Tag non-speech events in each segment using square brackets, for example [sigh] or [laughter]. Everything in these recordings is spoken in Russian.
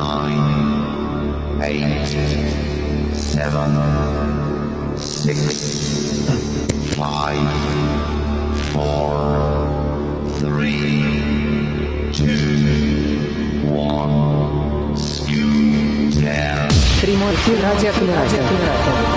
nine, eight, seven, six, five, four, three, two, one, zero. Прямой эфир радиокулятор.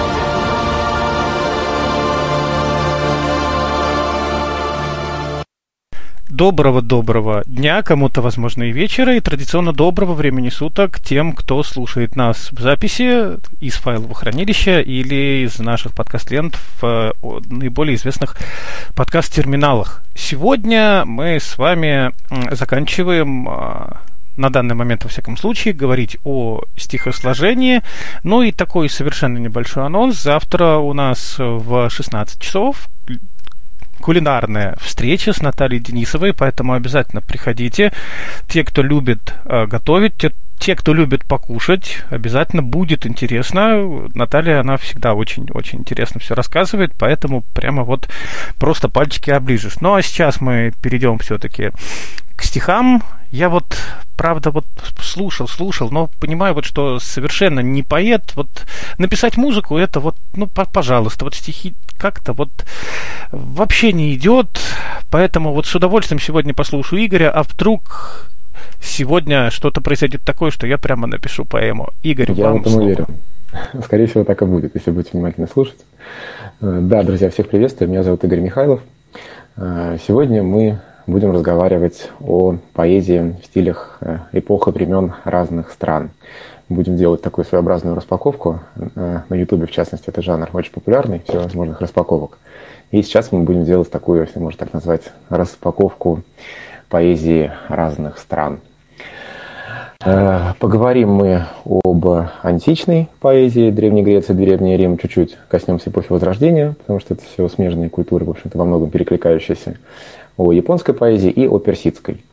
Доброго-доброго дня, кому-то, возможно, и вечера, и традиционно доброго времени суток тем, кто слушает нас в записи из файлового хранилища или из наших подкаст-лент в э, наиболее известных подкаст-терминалах. Сегодня мы с вами заканчиваем э, на данный момент, во всяком случае, говорить о стихосложении. Ну и такой совершенно небольшой анонс. Завтра у нас в 16 часов кулинарная встреча с Натальей Денисовой, поэтому обязательно приходите. Те, кто любит э, готовить, те, те, кто любит покушать, обязательно будет интересно. Наталья, она всегда очень-очень интересно все рассказывает, поэтому прямо вот просто пальчики оближешь. Ну а сейчас мы перейдем все-таки к стихам. Я вот, правда, вот слушал, слушал, но понимаю вот, что совершенно не поэт. Вот написать музыку, это вот, ну, пожалуйста, вот стихи как-то вот вообще не идет. Поэтому вот с удовольствием сегодня послушаю Игоря, а вдруг сегодня что-то произойдет такое, что я прямо напишу поэму. Игорь, я вам слово. уверен. [laughs] Скорее всего, так и будет, если будете внимательно слушать. Э, Да, друзья, всех приветствую. Меня зовут Игорь Михайлов. Э, Сегодня мы будем разговаривать о поэзии в стилях э, эпох и времен разных стран. Будем делать такую своеобразную распаковку. Э, На Ютубе, в частности, это жанр очень популярный, всевозможных распаковок. И сейчас мы будем делать такую, если можно так назвать, распаковку поэзии разных стран. Э, Поговорим мы об античной поэзии Древней Греции, Древний Рим, чуть-чуть коснемся эпохи Возрождения, потому что это все смежные культуры, в общем-то, во многом перекликающиеся, о японской поэзии и о персидской.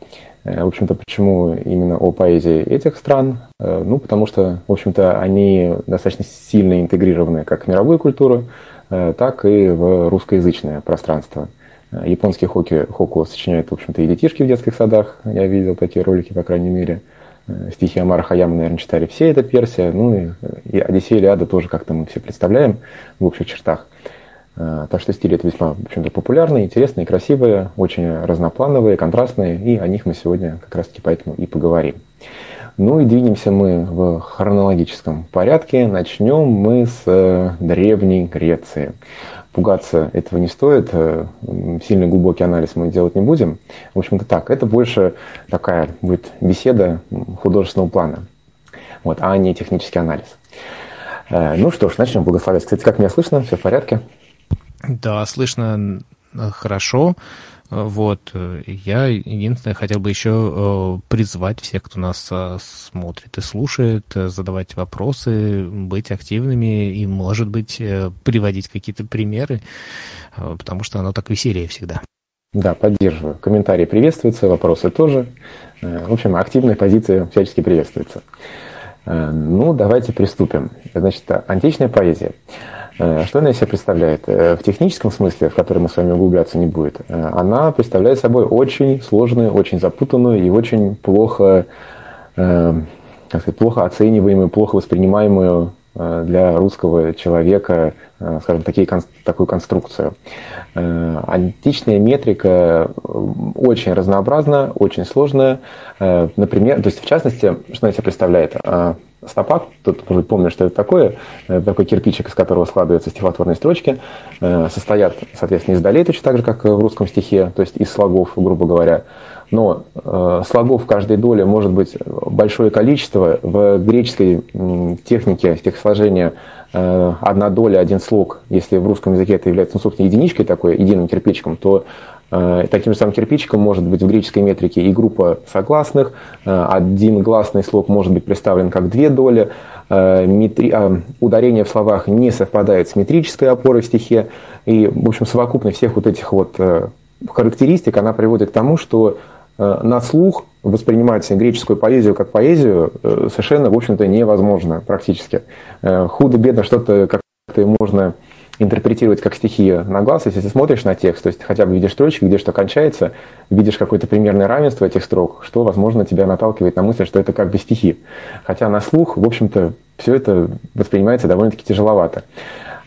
Э, В общем-то, почему именно о поэзии этих стран? Э, Ну, потому что, в общем-то, они достаточно сильно интегрированы как в мировую культуру, э, так и в русскоязычное пространство. Японские хоки, хоку сочиняют, в общем-то, и детишки в детских садах. Я видел такие ролики, по крайней мере. Стихи Амара Хаяма, наверное, читали все, это Персия. Ну и, и Одиссея Илиада тоже как-то мы все представляем в общих чертах. Э, Так что стили это весьма, в общем-то, популярные, интересные, красивые, очень разноплановые, контрастные, и о них мы сегодня как раз-таки поэтому и поговорим. Ну и двинемся мы в хронологическом порядке. Начнем мы с э, Древней Греции. Пугаться этого не стоит, э, сильно глубокий анализ мы делать не будем. В общем-то так, это больше такая будет беседа художественного плана, вот, а не технический анализ. Ну что ж, начнем благословлять. Кстати, как меня слышно? Все в порядке? Да, слышно э, хорошо. Э, Вот. э, Я единственное хотел бы еще призвать всех, кто нас смотрит и слушает, задавать вопросы, быть активными и, может быть, приводить какие-то примеры, потому что оно так веселее всегда. Да, поддерживаю. Комментарии приветствуются, вопросы тоже. В общем, активная позиция всячески приветствуется. Ну, давайте приступим. Значит, античная поэзия. Э, Что она из себя представляет? Э, В техническом смысле, в который мы с вами углубляться не будет, э, она представляет собой очень сложную, очень запутанную и очень плохо, как сказать, плохо оцениваемую, плохо воспринимаемую для русского человека, скажем, такие, такую конструкцию. Античная метрика очень разнообразна, очень сложная. Например, то есть в частности, что она себя представляет? Э, Стопак, тут может помню, что это такое, э, такой кирпичик, из которого складываются стихотворные строчки, э, состоят, соответственно, из долей, точно так же, как в русском стихе, то есть из слогов, грубо говоря. Но э, слогов в каждой доле может быть большое количество. В греческой технике стихосложения э, одна доля, один слог, если в русском языке это является, ну, собственно, единичкой такой, единым кирпичиком, то э, таким же самым кирпичиком может быть в греческой метрике и группа согласных, э, один гласный слог может быть представлен как две доли, э, метри- а, ударение в словах не совпадает с метрической опорой в стихе, и, в общем, совокупность всех вот этих вот э, характеристик, она приводит к тому, что э, на слух воспринимать греческую поэзию как поэзию э, совершенно, в общем-то, невозможно практически. Э, Худо-бедно что-то как-то можно интерпретировать как стихи на глаз, если ты смотришь на текст, то есть хотя бы видишь строчки, где что кончается, видишь какое-то примерное равенство этих строк, что, возможно, тебя наталкивает на мысль, что это как бы стихи. Хотя на слух, в общем-то, все это воспринимается довольно-таки тяжеловато.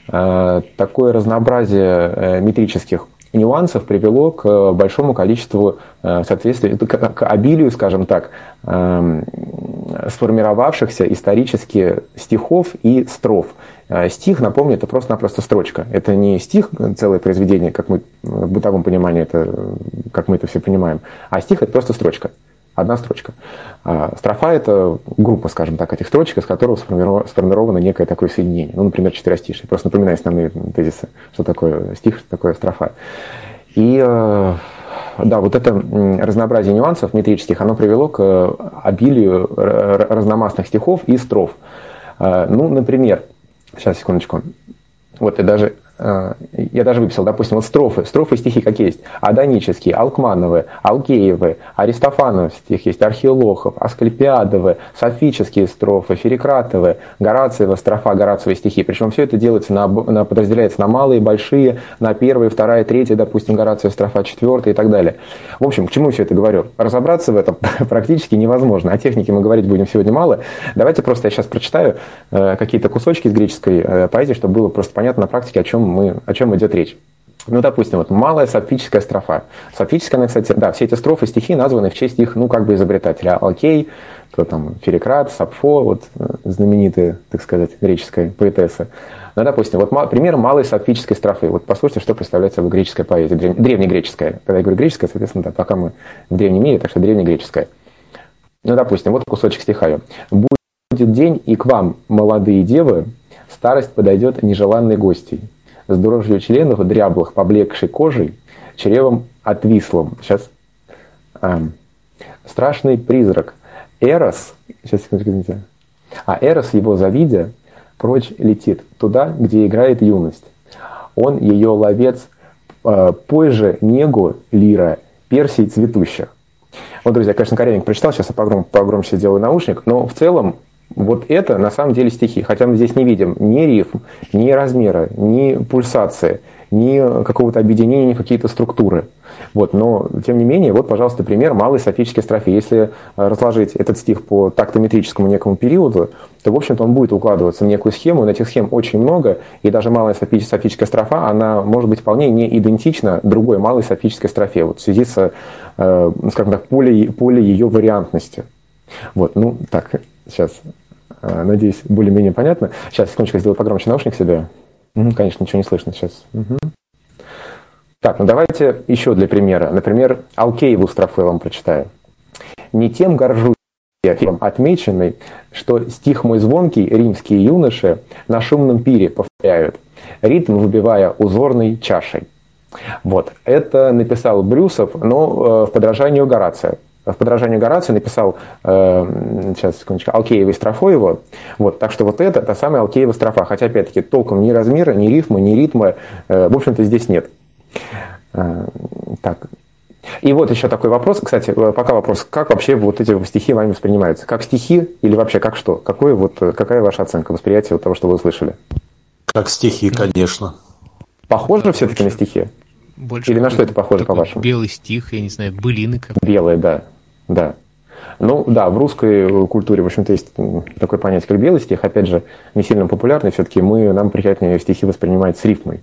А, такое разнообразие э, метрических нюансов привело к большому количеству э, соответствий, к обилию, скажем так, эм, сформировавшихся исторически стихов и строф. Э, стих, напомню, это просто-напросто строчка. Это не стих, целое произведение, как мы в бытовом понимании, это, как мы это все понимаем, а стих это просто строчка. Одна строчка. А строфа – это группа, скажем так, этих строчек, из которых сформировано некое такое соединение. Ну, например, четверостишие. Просто напоминаю основные тезисы, что такое стих, что такое строфа. И э, да, вот это разнообразие нюансов метрических, оно привело к обилию разномастных стихов и строф. Э, ну, например, сейчас, секундочку. Вот я даже Э, я даже выписал, допустим, вот строфы, строфы стихи какие есть? Адонические, Алкмановы, Алкеевы, Аристофанов стих есть, Архилохов, Аскальпиадовы, Софические строфы, Ферикратовы, Горациева, строфа, Горациевые стихи. Причем все это делается на, на, подразделяется на малые, большие, на первые, вторая, третья, допустим, Горациева, строфа, четвертая и так далее. В общем, к чему все это говорю? Разобраться в этом [laughs] практически невозможно. О технике мы говорить будем сегодня мало. Давайте просто я сейчас прочитаю э, какие-то кусочки из греческой э, поэзии, чтобы было просто понятно на практике, о чем мы, о чем идет речь. Ну, допустим, вот малая сапфическая строфа. Сапфическая, она, кстати, да, все эти строфы, стихи названы в честь их, ну, как бы изобретателя. Алкей, кто там, Ферикрат, Сапфо, вот э, знаменитые, так сказать, греческая поэтесса. Ну, допустим, вот пример малой сапфической строфы. Вот послушайте, что представляет собой греческая поэзия, древ... древнегреческая. Когда я говорю греческая, соответственно, да, пока мы в древнем мире, так что древнегреческая. Ну, допустим, вот кусочек стиха. «Будет день, и к вам, молодые девы, старость подойдет нежеланной гостей с дрожью членов, дряблых, поблекшей кожей, чревом отвислым. Сейчас. А, страшный призрак. Эрос, сейчас, секундочку, извините. А Эрос, его завидя, прочь летит туда, где играет юность. Он ее ловец, э, позже негу лира, персий цветущих. Вот, друзья, конечно, Коренник прочитал, сейчас я погром, погромче сделаю наушник, но в целом вот это на самом деле стихи. Хотя мы здесь не видим ни рифм, ни размера, ни пульсации, ни какого-то объединения, ни какие-то структуры. Вот, но, тем не менее, вот, пожалуйста, пример малой софической строфы. Если э, разложить этот стих по тактометрическому некому периоду, то, в общем-то, он будет укладываться в некую схему, и этих схем очень много, и даже малая софическая строфа, она может быть вполне не идентична другой малой софической строфе, вот в связи с, э, скажем так, поле, поле ее вариантности. Вот, ну, так, сейчас, э, надеюсь, более-менее понятно. Сейчас, секундочку, сделаю погромче наушник себе. Конечно, ничего не слышно сейчас. Так, ну давайте еще для примера. Например, Алкееву строфу я вам прочитаю. «Не тем горжусь я, отмеченный, что стих мой звонкий римские юноши на шумном пире повторяют, ритм выбивая узорной чашей». Вот, это написал Брюсов, но э, в подражании Горация в подражании Горации написал, э, сейчас, секундочку, Алкеева и его. Вот, так что вот это та самая Алкеева строфа. Хотя, опять-таки, толком ни размера, ни рифма, ни ритма, э, в общем-то, здесь нет. Э, так. И вот еще такой вопрос, кстати, э, пока вопрос, как вообще вот эти стихи вами воспринимаются? Как стихи или вообще как что? Какое вот, э, какая ваша оценка, восприятия вот того, что вы услышали? Как стихи, конечно. Похоже все-таки на стихи? Больше Или на что это похоже, по-вашему? Белый стих, я не знаю, былины как Белые, да. Да. Ну да, в русской культуре, в общем-то, есть такое понятие, как белый стих, опять же, не сильно популярный, все-таки мы, нам приятнее стихи воспринимать с рифмой.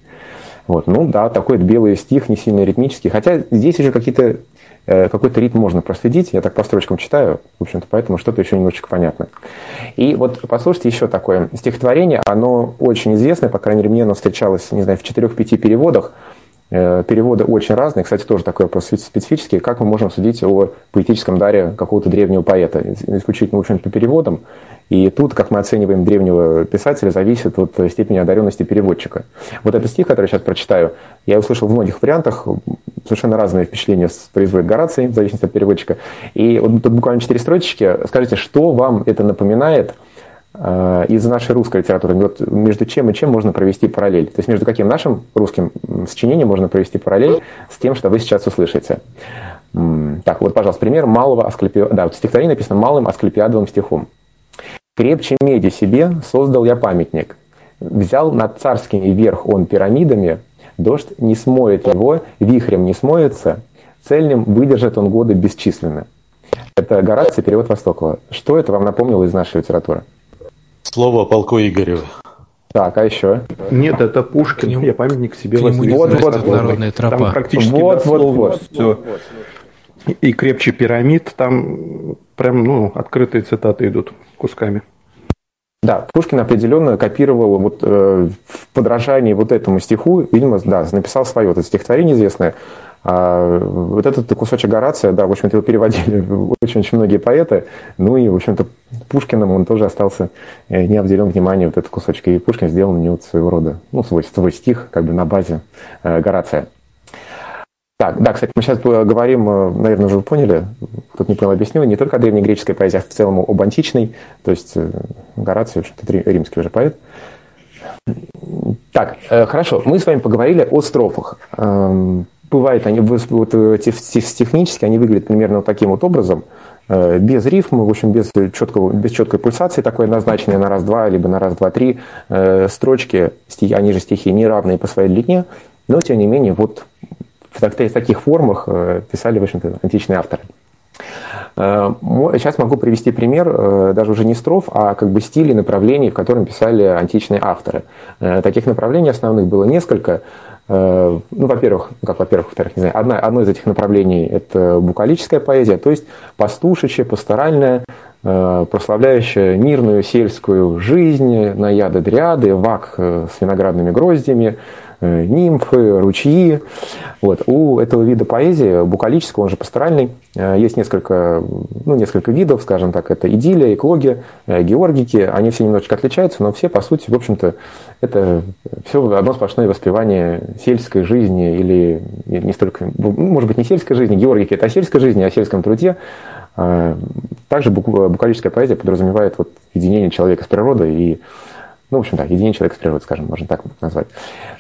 Вот, ну да, такой белый стих, не сильно ритмический, хотя здесь еще какие-то э, какой-то ритм можно проследить, я так по строчкам читаю, в общем-то, поэтому что-то еще немножечко понятно. И вот послушайте еще такое стихотворение, оно очень известное, по крайней мере, мне оно встречалось, не знаю, в четырех-пяти переводах, Э, переводы очень разные. Кстати, тоже такой вопрос специфический. Как мы можем судить о поэтическом даре какого-то древнего поэта? Исключительно, общем по переводам. И тут, как мы оцениваем древнего писателя, зависит от степени одаренности переводчика. Вот этот стих, который я сейчас прочитаю, я услышал в многих вариантах, совершенно разные впечатления производит Гораций, в зависимости от переводчика. И вот тут буквально четыре строчечки. Скажите, что вам это напоминает – Э, из нашей русской литературы, вот между чем и чем можно провести параллель. То есть между каким нашим русским сочинением можно провести параллель с тем, что вы сейчас услышите. Так, вот, пожалуйста, пример малого асклепиадового, да, вот стихотворение написано малым асклепиадовым стихом. «Крепче меди себе создал я памятник, Взял над царскими верх он пирамидами, дождь не смоет его, вихрем не смоется, цельным выдержит он годы бесчисленны. Это Гораций, перевод Востокова. Что это вам напомнило из нашей литературы? Слово полку Игореве. Так, а еще? Нет, это Пушкин. Нему- Я памятник себе к нему. Вот, вот, вот, народная тропа. Там практически Вот, дословно вот, всё. И крепче пирамид, там прям, ну, открытые цитаты идут кусками. Да, Пушкин определенно копировал вот э, в подражании вот этому стиху, видимо, да, написал свое вот это стихотворение известное. А вот этот кусочек Горация, да, в общем-то, его переводили [laughs] очень-очень многие поэты. Ну и, в общем-то, Пушкиным он тоже остался э, не обделен внимания вот этот кусочек. И Пушкин сделал на него своего рода, ну, свой, свой стих, как бы на базе э, Горация. Так, да, кстати, мы сейчас говорим, э, наверное, уже вы поняли, тут не понял, объяснил, не только о древнегреческой поэзии, а в целом об античной, то есть Гораций, ри- римский уже поэт. Так, хорошо, мы с вами поговорили о строфах. Бывает, они вот, э, те- те- технически они выглядят примерно вот таким вот образом, э, без рифма, в общем, без, четкого, без четкой пульсации, такой назначенной на раз-два, либо на раз-два-три. Э, Строчки, стихи, они же стихи неравные по своей длине, но, тем не менее, вот в, в таких формах писали, в общем-то, античные авторы. Сейчас могу привести пример, даже уже не строф, а как бы стилей, направлений, в котором писали античные авторы. Таких направлений основных было несколько. Э, Ну, во-первых, как во-первых, во-вторых, не знаю, одна, одно из этих направлений – это букалическая поэзия, то есть пастушечья, пасторальная, э, прославляющая мирную сельскую жизнь, наяды дриады, вак э, с виноградными гроздями, нимфы, ручьи. Вот. У этого вида поэзии, букалического, он же пасторальный, э, есть несколько, ну, несколько видов, скажем так, это идиллия, эклоги, э, георгики, они все немножечко отличаются, но все, по сути, в общем-то, это все одно сплошное воспевание сельской жизни или не столько, ну, может быть, не сельской жизни, георгики это о сельской жизни, о сельском труде, А, Также бук- букалическая поэзия подразумевает вот единение человека с природой и ну, в общем, да, единение человека с природой, скажем, можно так назвать.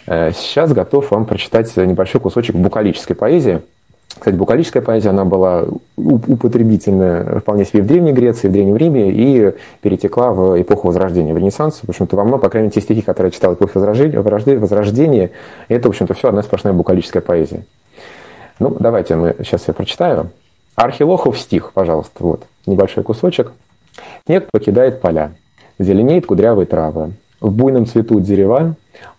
Э, Сейчас готов вам прочитать небольшой кусочек букалической поэзии. Кстати, букалическая поэзия, она была употребительная вполне себе в Древней Греции, в Древнем Риме и перетекла в эпоху Возрождения, в Ренессанс. В общем-то, во многом, по крайней мере, те стихи, которые я читал в эпоху Возрождения, Возрожде- Возрождения, это, в общем-то, все одна сплошная букалическая поэзия. Ну, давайте мы сейчас я прочитаю. Архилохов стих, пожалуйста, вот, небольшой кусочек. Снег покидает поля, зеленеет кудрявые травы, в буйном цвету дерева,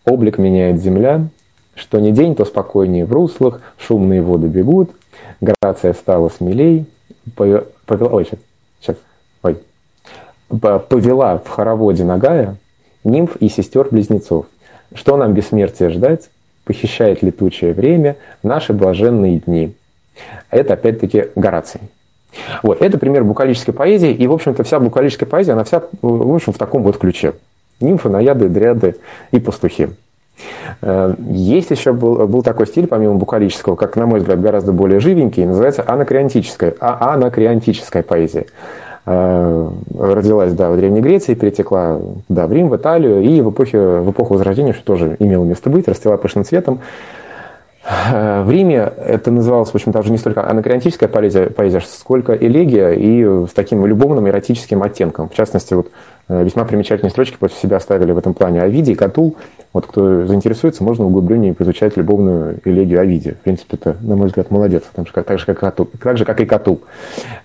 облик меняет земля, что ни день, то спокойнее в руслах, шумные воды бегут, грация стала смелей, пове- повела, ой, сейчас, ой, повела в хороводе нагая нимф и сестер-близнецов. Что нам бессмертия ждать? Похищает летучее время наши блаженные дни. Это опять-таки Гораций. Вот, это пример букалической поэзии, и, в общем-то, вся букалическая поэзия, она вся, в общем, в таком вот ключе. Нимфы, наяды, дриады и пастухи. Э, Есть еще был, был такой стиль, помимо букалического, как, на мой взгляд, гораздо более живенький, называется анакреонтическая, а анакреонтическая поэзия. Э, Родилась, да, в Древней Греции, перетекла, да, в Рим, в Италию, и в, эпохе, в эпоху Возрождения, что тоже имело место быть, расцвела пышным цветом. В Риме это называлось, в общем, даже не столько анакреонтическая поэзия, поэзия, сколько элегия и с таким любовным эротическим оттенком. В частности, вот э, весьма примечательные строчки после себя оставили в этом плане Овидий, Катул. Вот кто заинтересуется, можно углубленнее изучать любовную элегию Овидия. В принципе, это, на мой взгляд, молодец, потому что так же, как, Катул, так же, как и Катул.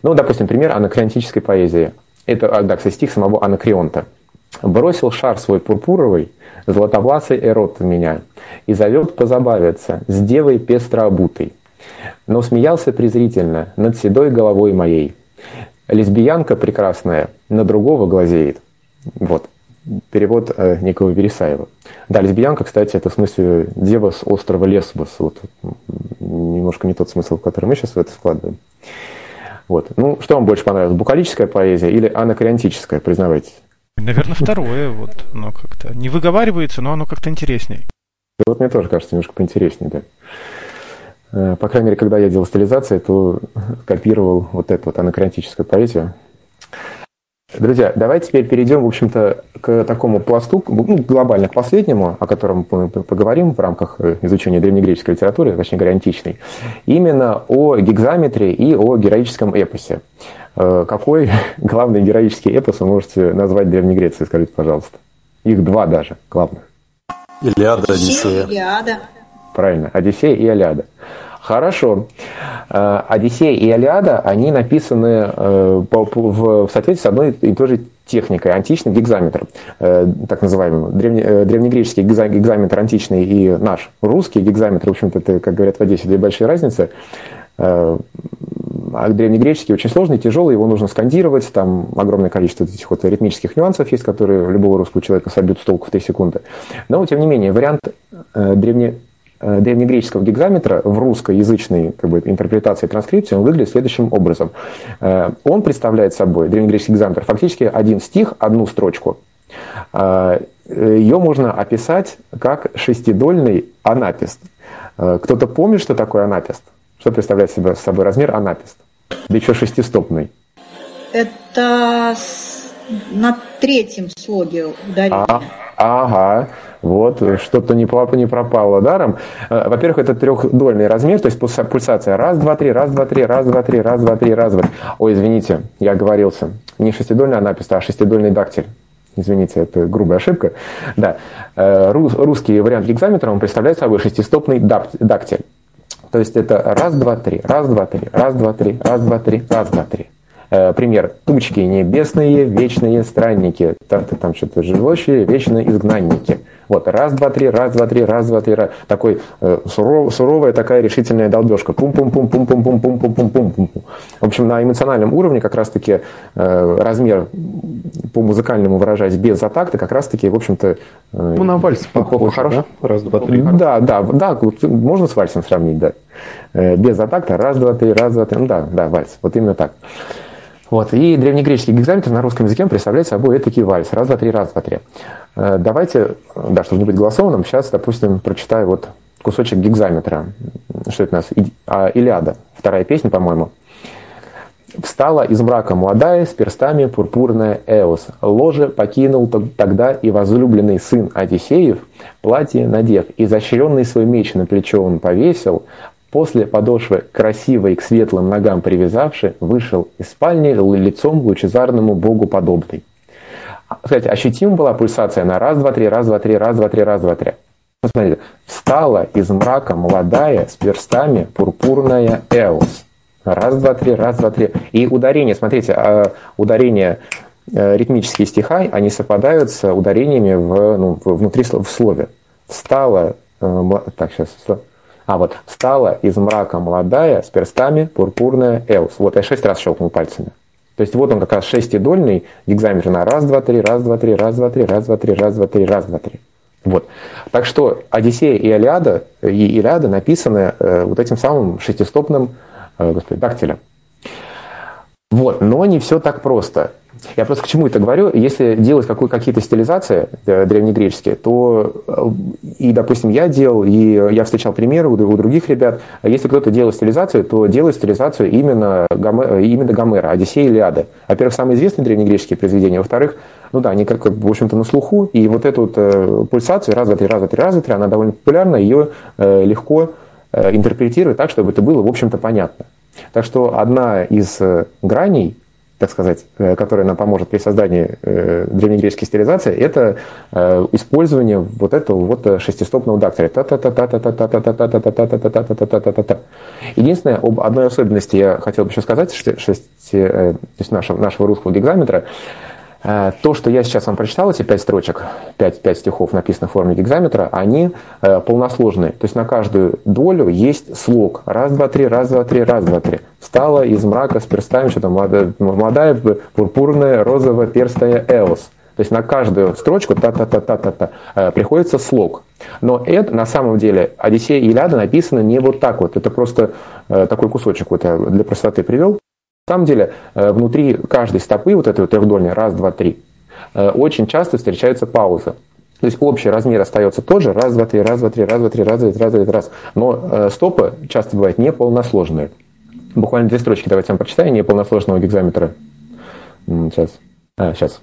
Ну, допустим, пример анакреонтической поэзии. Это, а, да, кстати, стих самого Анакреонта. «Бросил шар свой пурпуровый, златовласый эрот в меня, и зовет позабавиться с девой пестро обутой. Но смеялся презрительно над седой головой моей. Лесбиянка прекрасная на другого глазеет». Вот. Перевод э, некого Вересаева. Да, лесбиянка, кстати, это в смысле дева с острова Лесбос. Вот. Немножко не тот смысл, который мы сейчас в это складываем. Вот. Ну, что вам больше понравилось, букалическая поэзия или анакреонтическая, признавайтесь? Наверное, второе, вот, оно как-то не выговаривается, но оно как-то интересней. Вот мне тоже кажется немножко поинтереснее, да. Э, По крайней мере, когда я делал стилизации, то копировал вот эту вот анакреонтическую поэзию. Друзья, давайте теперь перейдем, в общем-то, к такому пласту, ну, глобально к последнему, о котором мы поговорим в рамках э, изучения древнегреческой литературы, точнее говоря, античной. Именно о гигзаметре и о героическом эпосе. Э, Какой [laughs] главный героический эпос вы можете назвать Древней Греции, скажите, пожалуйста? Их два даже главных. Илиада, Одиссея. Илиада. Правильно, Одиссея и Илиада. Хорошо. Э, Одиссея и Илиада, они написаны э, в соответствии с одной и той же техникой, античным гигзаметром, так называемым. Древне- древнегреческий гигза- гигзаметр античный и наш русский гигзаметр, в общем-то, это, как говорят в Одессе, две большие разницы. А древнегреческий очень сложный, тяжелый, его нужно скандировать, там огромное количество этих вот ритмических нюансов есть, которые любого русского человека собьют с толку в 3 секунды. Но, тем не менее, вариант э, древне, э, древнегреческого гигзаметра в русскоязычной как бы, интерпретации и транскрипции он выглядит следующим образом. Э, Он представляет собой, древнегреческий гигзаметр, фактически один стих, одну строчку. Ее можно описать как шестидольный анапист. Кто-то помнит, что такое анапист? Что представляет собой размер анапист? Да еще шестистопный. Это с- на третьем слоге ударение. А, ага, вот, что-то не, не пропало даром. Э, Во-первых, это трехдольный размер, то есть пульса- пульсация раз, два, три, раз, два, три, раз, два, три, раз, два, три, раз, два. Ой, извините, я оговорился. Не шестидольный анапист, а шестидольный дактиль. Извините, это грубая ошибка. Да. Э, рус- Русский вариант гигзаметра, он представляет собой шестистопный дак- дактиль. То есть это раз, два, три, раз, два, три, раз, два, три, раз, два, три, раз, два, три. Э, Пример. Тучки небесные, вечные странники. Там, там что-то живущие, вечные изгнанники. Вот, раз, два, три, раз, два, три, раз, два, три, раз. Такой э, суров- суровая такая решительная долбежка. Пум-пум-пум-пум-пум-пум-пум-пум-пум. В общем, на эмоциональном уровне как раз-таки э, размер по музыкальному выражаясь без атакта как раз-таки, в общем-то... э, Ну, на вальс по- по- похож, хорош- да? Раз, два, три. Да, да, да, можно с вальсом сравнить, да. Э, Без атакта, раз, два, три, раз, два, три, ну да, да, вальс, вот именно так. Вот, и древнегреческий гигзаметр на русском языке представляет собой этакий вальс. Раз, два, три, раз, два, три. Э, Давайте, да, чтобы не быть голословным, сейчас, допустим, прочитаю вот кусочек гигзаметра. Что это у нас? А, Илиада, вторая песня, по-моему. Встала из мрака молодая, с перстами пурпурная Эос. Ложе покинул тогда и возлюбленный сын Одиссеев, платье надев, изощренный свой меч на плечо он повесил, после подошвы красивой к светлым ногам привязавши, вышел из спальни лицом лучезарному богу подобный. А, Кстати, ощутима была пульсация на раз, два, три, раз, два, три, раз, два, три, раз, два, три. Вот смотрите, встала из мрака молодая с перстами пурпурная Эос. Раз, два, три, раз, два, три. И ударение, смотрите, а, ударения э, ритмические стиха, они совпадают с ударениями в, ну, внутри в слове. Встала, э, так, сейчас, а вот, встала из мрака молодая с перстами пурпурная Эос. Вот, я шесть раз щелкнул пальцами. То есть вот он как раз шестидольный гигзаметр на раз, два, три, раз, два, три, раз, два, три, раз, два, три, раз, два, три, раз, два, три. Вот. Так что Одиссея и Илиада, и Илиада написаны э, вот этим самым шестистопным э, господи, дактилем. Вот, но не все так просто. Я просто к чему это говорю? Если делать какие-то стилизации э, древнегреческие, то э, и, допустим, я делал, и я встречал примеры у, других ребят. Если кто-то делает стилизацию, то делает стилизацию именно, Гоме- э, именно Гомера, Одиссея и Илиады. Во-первых, самые известные древнегреческие произведения. Во-вторых, ну да, они как, как в общем-то, на слуху. И вот эту вот э, пульсацию раз, два, три, раз, два, три, раз, два, три, она довольно популярна, ее э, легко э, интерпретировать так, чтобы это было, в общем-то, понятно. Так что одна из граней, так сказать, э, которая нам поможет при создании э, древнегреческой стилизации, это э, использование вот этого вот шестистопного дактиля. Единственное, об одной особенности я хотел бы еще сказать, что есть нашего, нашего русского гигзаметра, то, что я сейчас вам прочитал, эти пять строчек, пять, пять стихов, написанных в форме гигзаметра, они э, полносложные. То есть на каждую долю есть слог. Раз, два, три, раз, два, три, раз, два, три. Встала из мрака с перстами, что там, молодая, молодая пурпурная, розовая, перстая Эос. То есть на каждую строчку та-та-та-та-та-та э, приходится слог. Но это на самом деле Одиссея и Илиада написано не вот так вот. Это просто э, такой кусочек вот я для простоты привел. Самом деле, э, внутри каждой стопы, вот этой вот трехдольной, раз, два, три, э, очень часто встречаются паузы. То есть общий размер остается тот же, раз, два, три, раз, два, три, раз, два, три, раз, два, три, раз, два, три, раз. Но э, стопы часто бывают неполносложные. Буквально две строчки давайте вам прочитаю неполносложного гигзаметра. М, Сейчас. А, сейчас.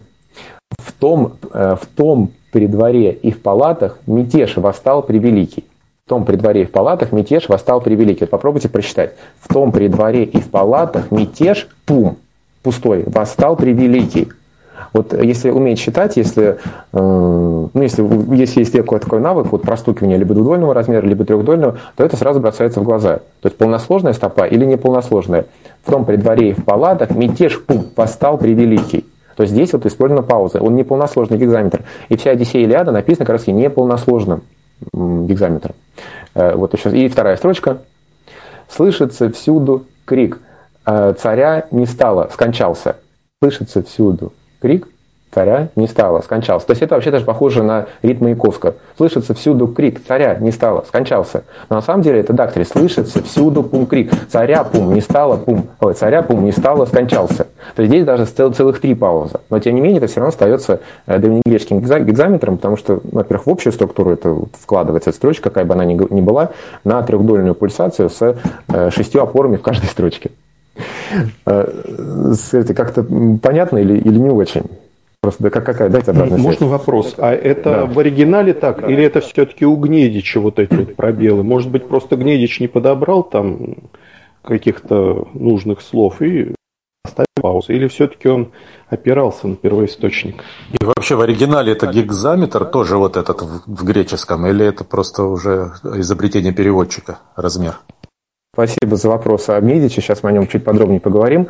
В том, в том при дворе и в палатах мятеж восстал превеликий. В том при дворе и в палатах мятеж восстал превеликий. Вот попробуйте прочитать. В том при дворе и в палатах мятеж, пум, пустой, восстал превеликий. Вот если уметь считать, если, э, ну, если, если есть такой, такой навык, вот простукивание либо двудольного размера, либо трехдольного, то это сразу бросается в глаза. То есть полносложная стопа или неполносложная. В том при дворе и в палатах мятеж пум восстал превеликий. То есть здесь вот использована пауза. Он неполносложный гигзаметр. И вся Одиссея Илиада написана как раз неполносложным гигзаметром. Э, вот еще. И вторая строчка. Слышится всюду крик. «Э, царя не стало, скончался. Слышится всюду крик Царя не стало, скончался. То есть это вообще даже похоже на ритм Маяковского. Слышится всюду крик, царя не стало, скончался. Но на самом деле это дактиль. Слышится всюду пум крик. Царя пум не стало, пум. Ой, царя пум не стало, скончался. То есть здесь даже целых три паузы. Но тем не менее это все равно остается э, древнегреческим гекзаметром, потому что, во-первых, в общую структуру это вкладывается строчка, какая бы она ни была, на трехдольную пульсацию с э, шестью опорами в каждой строчке. Скажите, э, как-то понятно или, или не очень? Просто да, как, какая, дайте обратную Можно вопрос? А это да. в оригинале так? Да. Или это все-таки у Гнедича вот эти вот пробелы? Может быть, просто Гнедич не подобрал там каких-то нужных слов и оставил паузу? Или все-таки он опирался на первоисточник? И вообще в оригинале это гигзаметр тоже вот этот в, в греческом? Или это просто уже изобретение переводчика размер? Спасибо за вопрос о Медиче. Сейчас мы о нем чуть подробнее поговорим.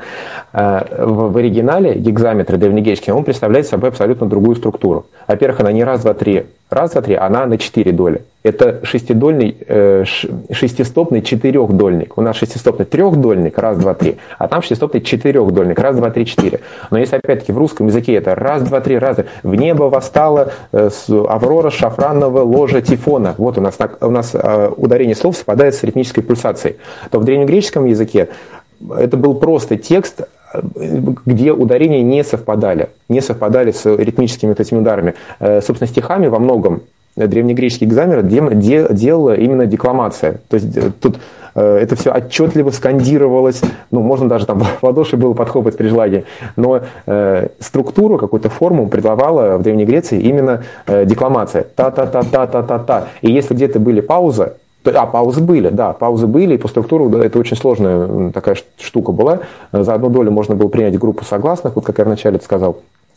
Э, в оригинале гигзаметр древнегреческий, он представляет собой абсолютно другую структуру. Во-первых, она не раз, два, три, раз, два, три, она на четыре доли. Это шестидольный, э, шестистопный четырехдольник. У нас шестистопный трехдольник, раз, два, три, а там шестистопный четырехдольник, раз, два, три, четыре. Но если опять-таки в русском языке это раз, два, три, раз, в небо восстала э, аврора шафранного ложа Тифона. Вот у нас, у нас э, ударение слов совпадает с ритмической пульсацией. То в древнегреческом языке это был просто текст, где ударения не совпадали, не совпадали с ритмическими вот этими ударами. Собственно, стихами во многом древнегреческий экзамен делала именно декламация. То есть э, тут э, это все отчетливо скандировалось, ну, можно даже там [laughs] в ладоши было подхлопать при желании, но э, структуру, какую-то форму придавала в Древней Греции именно э, декламация. Та-та-та-та-та-та-та. И если где-то были паузы, а, паузы были, да, паузы были, и по структуру да, это очень сложная такая штука была. За одну долю можно было принять группу согласных, вот как я вначале сказал.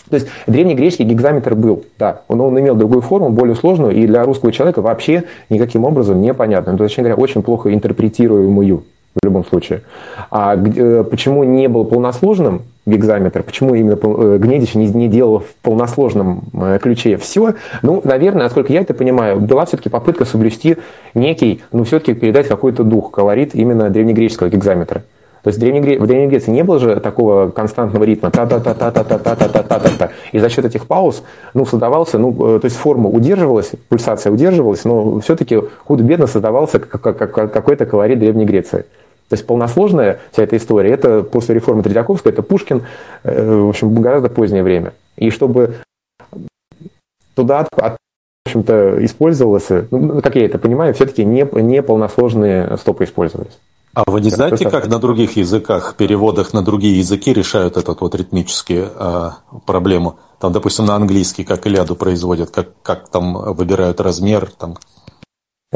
То есть древнегреческий гигзаметр был, да, он, он имел другую форму, более сложную, и для русского человека вообще никаким образом непонятную. То есть, говоря, очень плохо интерпретируемую в любом случае. А э, почему не был полносложным гигзаметр, почему именно э, Гнедич не, делал в полносложном э, ключе все? Ну, наверное, насколько я это понимаю, была все-таки попытка соблюсти некий, ну, все-таки передать какой-то дух, колорит именно древнегреческого гигзаметра. То есть в Древней, в Древней Греции не было же такого константного ритма та-та-та-та-та-та-та-та-та-та-та. И за счет этих пауз ну, создавался, ну, то есть форма удерживалась, пульсация удерживалась, но все-таки худо-бедно создавался какой-то колорит Древней Греции. То есть полносложная вся эта история, это после реформы Третьяковской, это Пушкин, в общем, гораздо позднее время. И чтобы туда в общем-то, использовалось, ну, как я это понимаю, все-таки не, не полносложные стопы использовались. А вы не знаете, как на других языках, переводах на другие языки решают эту вот ритмические э, проблему? Там, допустим, на английский, как Илиаду производят, как, как там выбирают размер, там,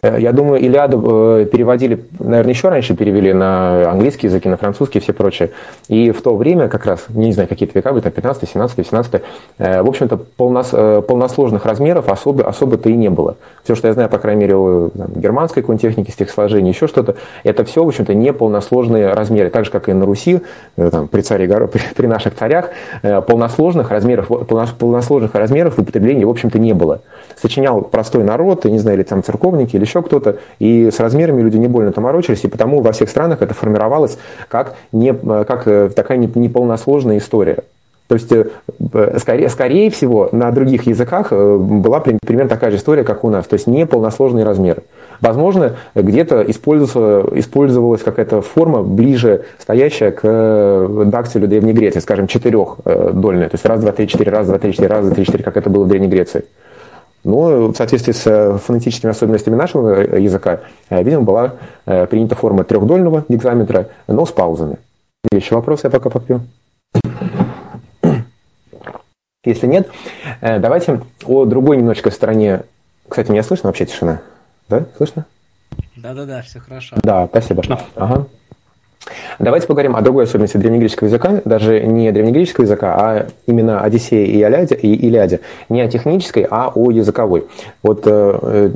я думаю, Илиаду э, переводили, наверное, еще раньше перевели на английский язык, на французский и все прочее. И в то время как раз, не знаю, какие-то века, это 15 17 18 в общем-то, полнос, э, полносложных размеров особо, особо-то и не было. Все, что я знаю, по крайней мере, о там, германской какой-нибудь технике, стихосложения, еще что-то, это все, в общем-то, не полносложные размеры. Так же, как и на Руси, там, при, царе, при, наших царях, полносложных размеров, полносложных размеров в употреблении, в общем-то, не было. Сочинял простой народ, не знаю, или там церковники, или еще кто-то, и с размерами люди не больно там морочились, и потому во всех странах это формировалось как, не, как э, такая неполносложная история. То есть, э, скорее, скорее всего, на других языках э, была примерно такая же история, как у нас, то есть не полносложные размеры. Возможно, где-то использовалась, использовалась какая-то форма ближе стоящая к дактилю Древней Греции, скажем, четырехдольная, то есть раз, два, три, четыре, раз, два, три, четыре, раз, два, три, четыре, как это было в Древней Греции. Но в соответствии с э, фонетическими особенностями нашего э, языка, э, видимо, была принята форма трехдольного гекзаметра, но с паузами. Еще вопросы я пока попью. Если нет, давайте о другой немножечко стороне. Кстати, меня слышно вообще тишина? Да, слышно? Да-да-да, все хорошо. Да, спасибо. Ага. Давайте поговорим о другой особенности древнегреческого языка, даже не древнегреческого языка, а именно Одиссея и Илиаде, и Илиаде. Не о технической, а о языковой. Вот э,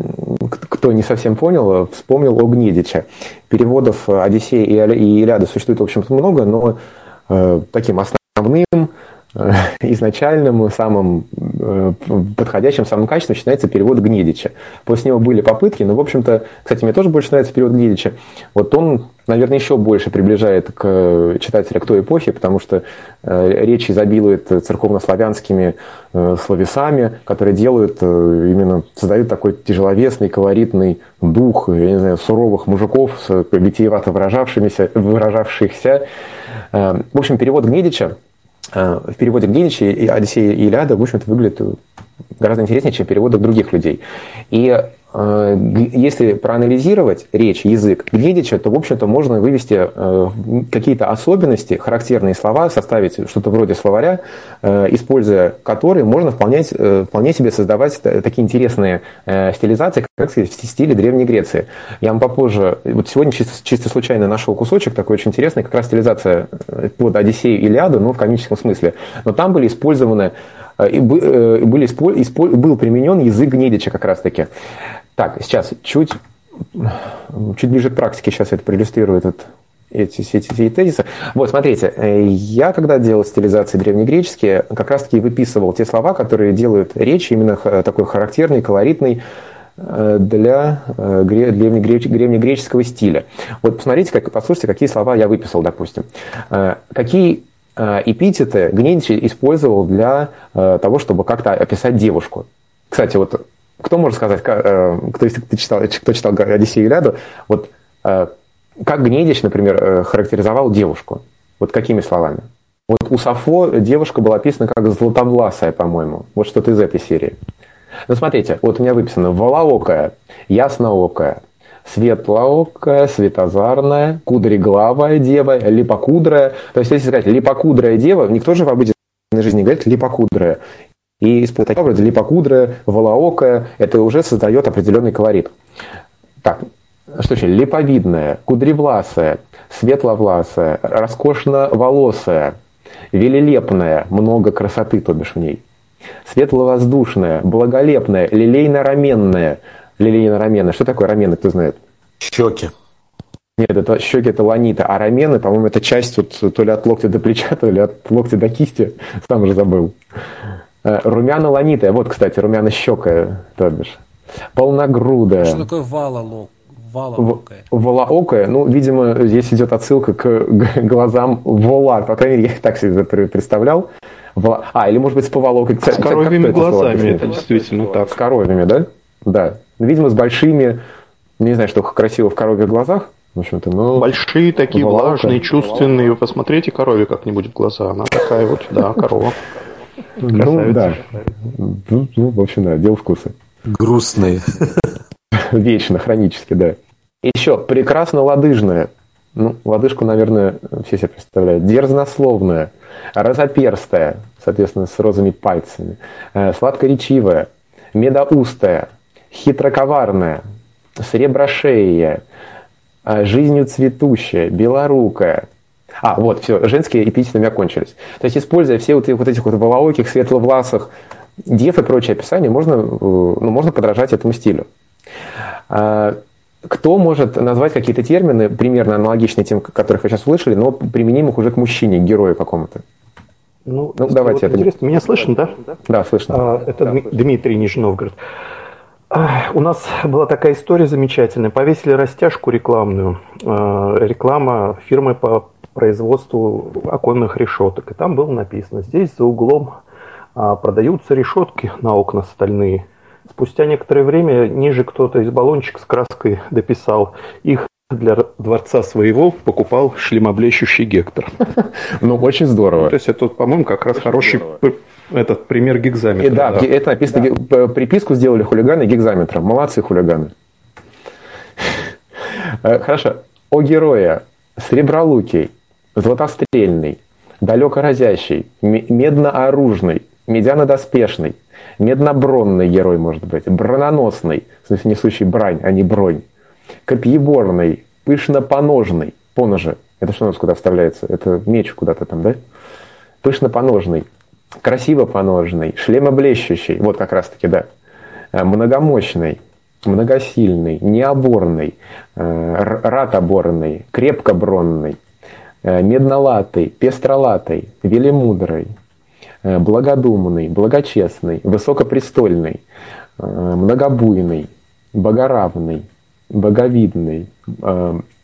кто не совсем понял, вспомнил о Гнедиче. Переводов Одиссея и Илиады существует, в общем-то, много, но э, таким основным Э, [laughs] изначальным, самым э, подходящим, самым качественным считается перевод Гнедича. После него были попытки, но, в общем-то, кстати, мне тоже больше нравится перевод Гнедича. Вот он, наверное, еще больше приближает к читателя к той эпохе, потому что э, речь изобилует церковнославянскими словесами, которые делают именно, создают такой тяжеловесный, колоритный дух, я не знаю, суровых мужиков, витиевато выражавшимися, выражавшихся. В общем, перевод Гнедича Э, в переводе Гнедича и Одиссея и Илиада, в общем-то, выглядит гораздо интереснее, чем переводы других людей. И Э, если проанализировать речь, язык Гнедича, то, в общем-то, можно вывести э, какие-то особенности, характерные слова, составить что-то вроде словаря, э, используя которые можно вполне, вполне себе создавать такие интересные стилизации, как в стиле Древней Греции. Я вам попозже, вот сегодня чисто, чисто случайно нашел кусочек такой очень интересный, как раз стилизация под Одиссею и Илиаду, ну, в комическом смысле. Но там были использованы и были, был применен язык Гнедича как раз-таки. Так, сейчас чуть, чуть ближе к практике сейчас это проиллюстрирую этот, эти, эти, эти тезисы. Вот, смотрите, э, я когда делал стилизации древнегреческие, как раз-таки выписывал те слова, которые делают речь именно такой характерной, колоритной э, для э, древнегреческого стиля. Вот посмотрите, как, послушайте, какие слова я выписал, допустим. Какие эпитеты Гнедич использовал для того, чтобы как-то описать девушку. Кстати, вот кто может сказать, э, кто, если ты читал, кто читал Одиссею и Ляду, вот э, как Гнедич, например, э, характеризовал девушку? Вот какими словами? Вот у Сафо девушка была описана как златовласая, по-моему. Вот что-то из этой серии. Ну, смотрите, вот у меня выписано волоокая, ясноокая, светлоокая, светозарная, кудреглавая дева, липокудрая. То есть, если сказать липокудрая дева, никто же в обыденной жизни говорит липокудрая. И из таких образов липокудрая, волоокая, это уже создает определенный колорит. Так, что еще? Липовидная, кудревласая, светловласая, роскошно-волосая, велелепная, много красоты, то бишь в ней. Светловоздушная, благолепная, лилейно-раменная. Лилейно-раменная. Что такое рамены, кто знает? Щеки. Нет, это щеки это ланита, а рамены, по-моему, это часть вот, то ли от локтя до плеча, то ли от локтя до кисти. Сам уже забыл. Э, румяна ланитая. Вот, кстати, румяна щекая, то бишь. Полногрудая. Что такое валолок? Волоокая. Волоокая, ну, видимо, здесь идет отсылка к глазам вола. По крайней мере, я их так себе представлял. Воло... А, или может быть с поволокой. С коровьими глазами, это, это действительно так. С коровьими, да? Да. Видимо, с большими, не знаю, что красиво в коровьих глазах, в общем-то, но... Большие такие волока. влажные, чувственные. Вы посмотрите корове как-нибудь в глаза. Она такая вот, да, корова. Ну, да. Ну, ну, в общем, да, дел вкуса. Грустные. [laughs] Вечно, хронически, да. Еще прекрасно лодыжная. Ну, лодыжку, наверное, все себе представляют. Дерзнословная, разоперстая, соответственно, с розовыми пальцами, э, сладкоречивая, медоустая, хитроковарная, среброшея, э, жизнью цветущая, белорукая, а, вот, все, женские эпитеты у меня кончились. То есть, используя все вот, вот этих вот волооких, светловласых дев и прочее описание, можно, э, ну, можно подражать этому стилю. А, кто может назвать какие-то термины, примерно аналогичные тем, которых вы сейчас слышали, но применимых уже к мужчине, к герою какому-то? Ну, ну давайте вот это. Интересно, меня слышно, да? Да, слышно. А, это да, Дмитрий Нижний Новгород. У нас была такая история замечательная. Повесили растяжку рекламную. А, реклама фирмы по производству оконных решеток. И там было написано, здесь за углом а, продаются решетки на окна стальные. Спустя некоторое время ниже кто-то из баллончик с краской дописал. Их для дворца своего покупал шлемоблещущий Гектор. Ну, очень здорово. Ну, то есть это, по-моему, как раз хороший этот пример гигзаметра. И, да, да, это написано, да. приписку сделали хулиганы гигзаметром. Молодцы хулиганы. Э, хорошо. О герое. Сребролукий златострельный, далекоразящий, меднооружный, медяно-доспешный, меднобронный герой может быть, брононосный, в смысле несущий брань, а не бронь, копьеборный, пышно-поножный, поножи, Это что у нас куда вставляется? Это меч куда-то там, да? Пышно поножный, красиво поножный, шлемоблещущий, вот как раз-таки, да, э, многомощный, многосильный, необорный, э, ратоборный, крепкобронный, э, меднолатый, пестролатый, велимудрый, благодумный, благочестный, высокопрестольный, многобуйный, богоравный, боговидный,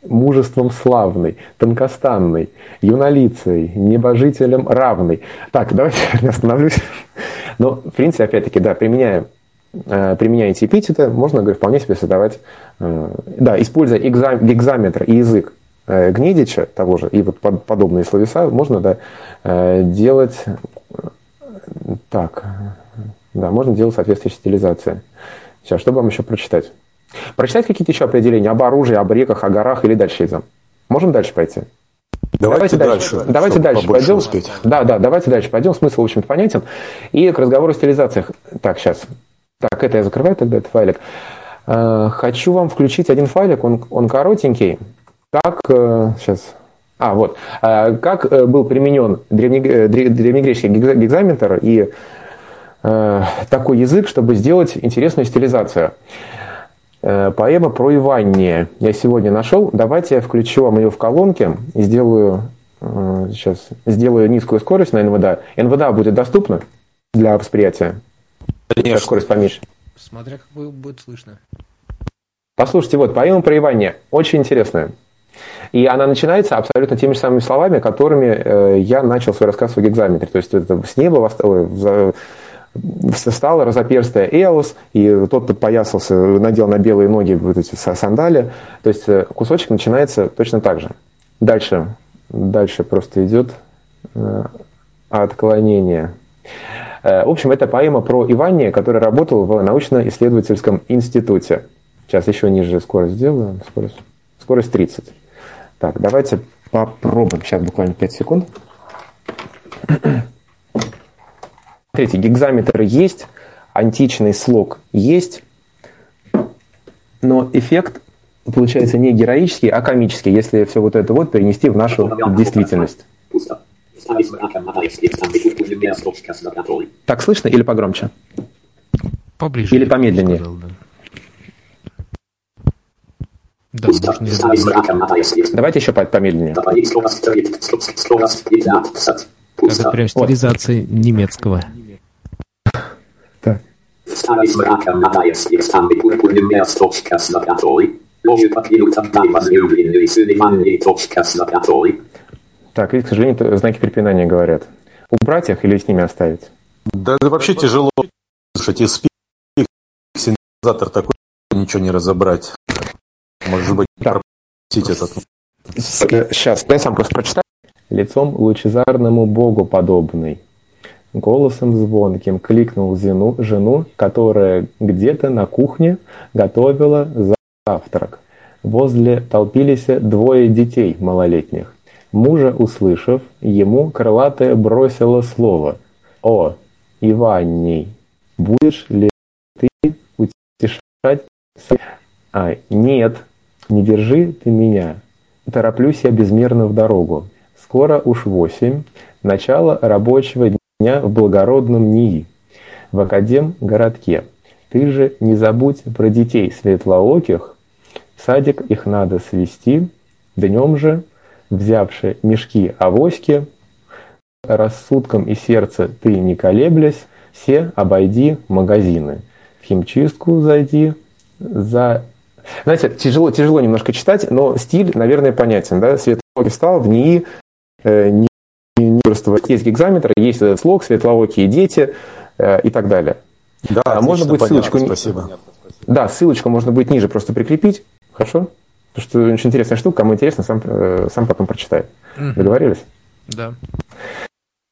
мужеством славный, тонкостанный, юнолицей, небожителем равный. Так, давайте [laughs] я остановлюсь. Но, в принципе, опять-таки, да, применяя, э, применяя эти эпитеты, можно говорю, вполне себе создавать, э, да, используя экзам, гекзаметр и язык э, Гнедича того же, и вот подобные словеса, можно, да, делать так, да, можно делать соответствующие стилизации. Сейчас, что вам еще прочитать? Прочитать какие-то еще определения об оружии, об реках, о горах или дальше идем? Можем дальше пойти? Давайте, давайте дальше. дальше давайте дальше пойдем. Успеть. Да, да, давайте дальше пойдем. Смысл, в общем-то, понятен. И к разговору о стилизациях. Так, сейчас. Так, это я закрываю тогда, этот файлик. Э, хочу вам включить один файлик, он, он коротенький. Как, сейчас, э, а, вот. Э, как был применен древнегреческий гекзаметр и такой язык, чтобы сделать интересную стилизацию. Э, поэма про Иванне я сегодня нашел. Давайте я включу вам ее в колонке и сделаю, э, сейчас, сделаю низкую скорость на НВДА. НВДА будет доступна для восприятия? Конечно. Скорость поменьше. Смотря как будет слышно. Послушайте, вот, поэма про Иванне. Очень интересная. И она начинается абсолютно теми же самыми словами, которыми э, я начал свой рассказ о гекзаметре. То есть это с неба, встала разоперстая Эос, и тот подпоясался, надел на белые ноги вот эти сандали. То есть э, кусочек начинается точно так же. Дальше, дальше просто идет э, отклонение. Э, в общем, это поэма про Ивания, который работал в научно-исследовательском институте. Сейчас еще ниже скорость сделаю. Скорость, скорость 30. Так, давайте попробуем. Сейчас буквально 5 секунд. [clears throat] Смотрите, гигзаметр есть, античный слог есть, но эффект получается не героический, а комический, если все вот это вот перенести в нашу действительность. Так слышно или погромче? Поближе. Или помедленнее? Сказал, да. Да, Давайте еще помедленнее. Это прям стилизация вот. немецкого. Лабораторией. Так, и, к сожалению, знаки препинания говорят. Убрать их или с ними оставить? Да, это вообще тяжело. Слушайте, спик синтезатор такой, ничего не разобрать. Может быть, да. пропустить этот. Сейчас, я сам просто прочитаю. Лицом лучезарному богу подобный голосом звонким кликнул Зину, жену, которая где-то на кухне готовила завтрак. Возле толпились двое детей малолетних. Мужа услышав, ему крылатая бросила слово. «О, Иванний, будешь ли ты утешать?» «А, нет, не держи ты меня. Тороплюсь я безмерно в дорогу. Скоро уж восемь, начало рабочего дня в благородном НИИ, в Академ городке. Ты же не забудь про детей светлооких, в садик их надо свести, днем же, взявши мешки авоськи, рассудком и сердце ты не колеблясь, все обойди магазины. В химчистку зайди, за... Знаете, тяжело, тяжело немножко читать, но стиль, наверное, понятен. Да? Светлоокий встал в НИИ, э, не просто есть гигзаметр, есть слог, светлоокие дети э, и так далее. Да, а можно будет понятно, ссылочку... Спасибо. Да, ссылочку можно будет ниже просто прикрепить. Хорошо? Потому что очень интересная штука, кому интересно, сам, э, сам потом прочитает. Mm-hmm. Договорились? Да.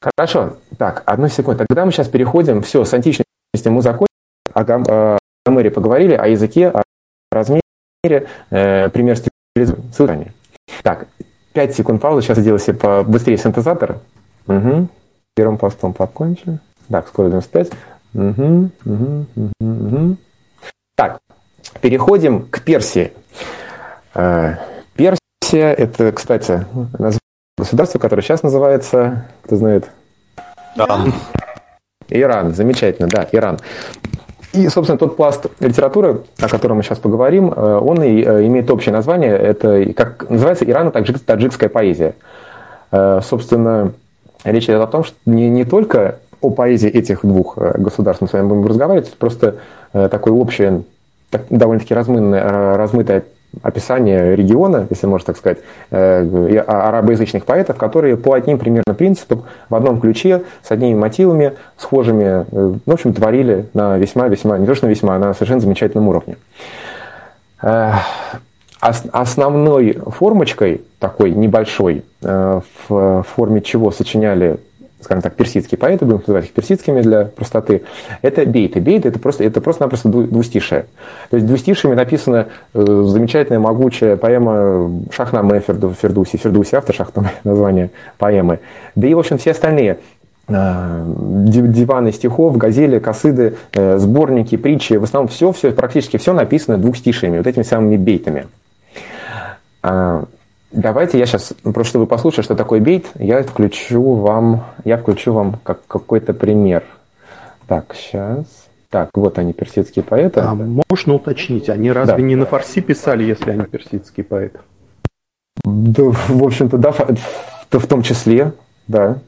Хорошо. Так, одну секунду. Тогда мы сейчас переходим. Все, с античностью мы закончили. О, о Гомере поговорили, о языке, о размере, э, пример стилизации. Так, 5 секунд паузы. Сейчас я сделаю себе побыстрее синтезатор. Угу. Первым постом покончим. Так, скоро 95. Угу, угу, угу, угу. Так, переходим к Персии. Э, Персия это, кстати, название государства, которое сейчас называется, кто знает? Иран. Иран, замечательно, да, Иран. И, собственно, тот пласт литературы, о котором мы сейчас поговорим, э, он и э, имеет общее название. Это, как называется, ирано-таджикская поэзия. Э, собственно, речь идет о том, что не, не только о поэзии этих двух государств мы с вами будем разговаривать, просто такое общее, довольно-таки размытое, размытое описание региона, если можно так сказать, э, арабоязычных поэтов, которые по одним примерно принципам, в одном ключе, с одними мотивами, схожими, э, в общем, творили на весьма-весьма, не то что на весьма, а на совершенно замечательном уровне. Э, основной формочкой, такой небольшой, в форме чего сочиняли скажем так, персидские поэты, будем называть их персидскими для простоты, это бейты. Бейты это просто, это просто-напросто двустишие. То есть двустишиями написана э, замечательная, могучая поэма Шахнаме Фердуси. Фердуси автор Шахнаме, [laughs] название поэмы. Да и, в общем, все остальные э, диваны стихов, газели, косыды, э, сборники, притчи, в основном все, все, практически все написано двухстишиями, вот этими самыми бейтами. Давайте я сейчас, просто чтобы послушать, что такое бейт, я включу вам, я включу вам как, какой-то пример. Так, сейчас. Так, вот они, персидские поэты. А можно уточнить, они разве да. не на фарси писали, если они персидские поэты? Да, в общем-то, да, в, в том числе, да.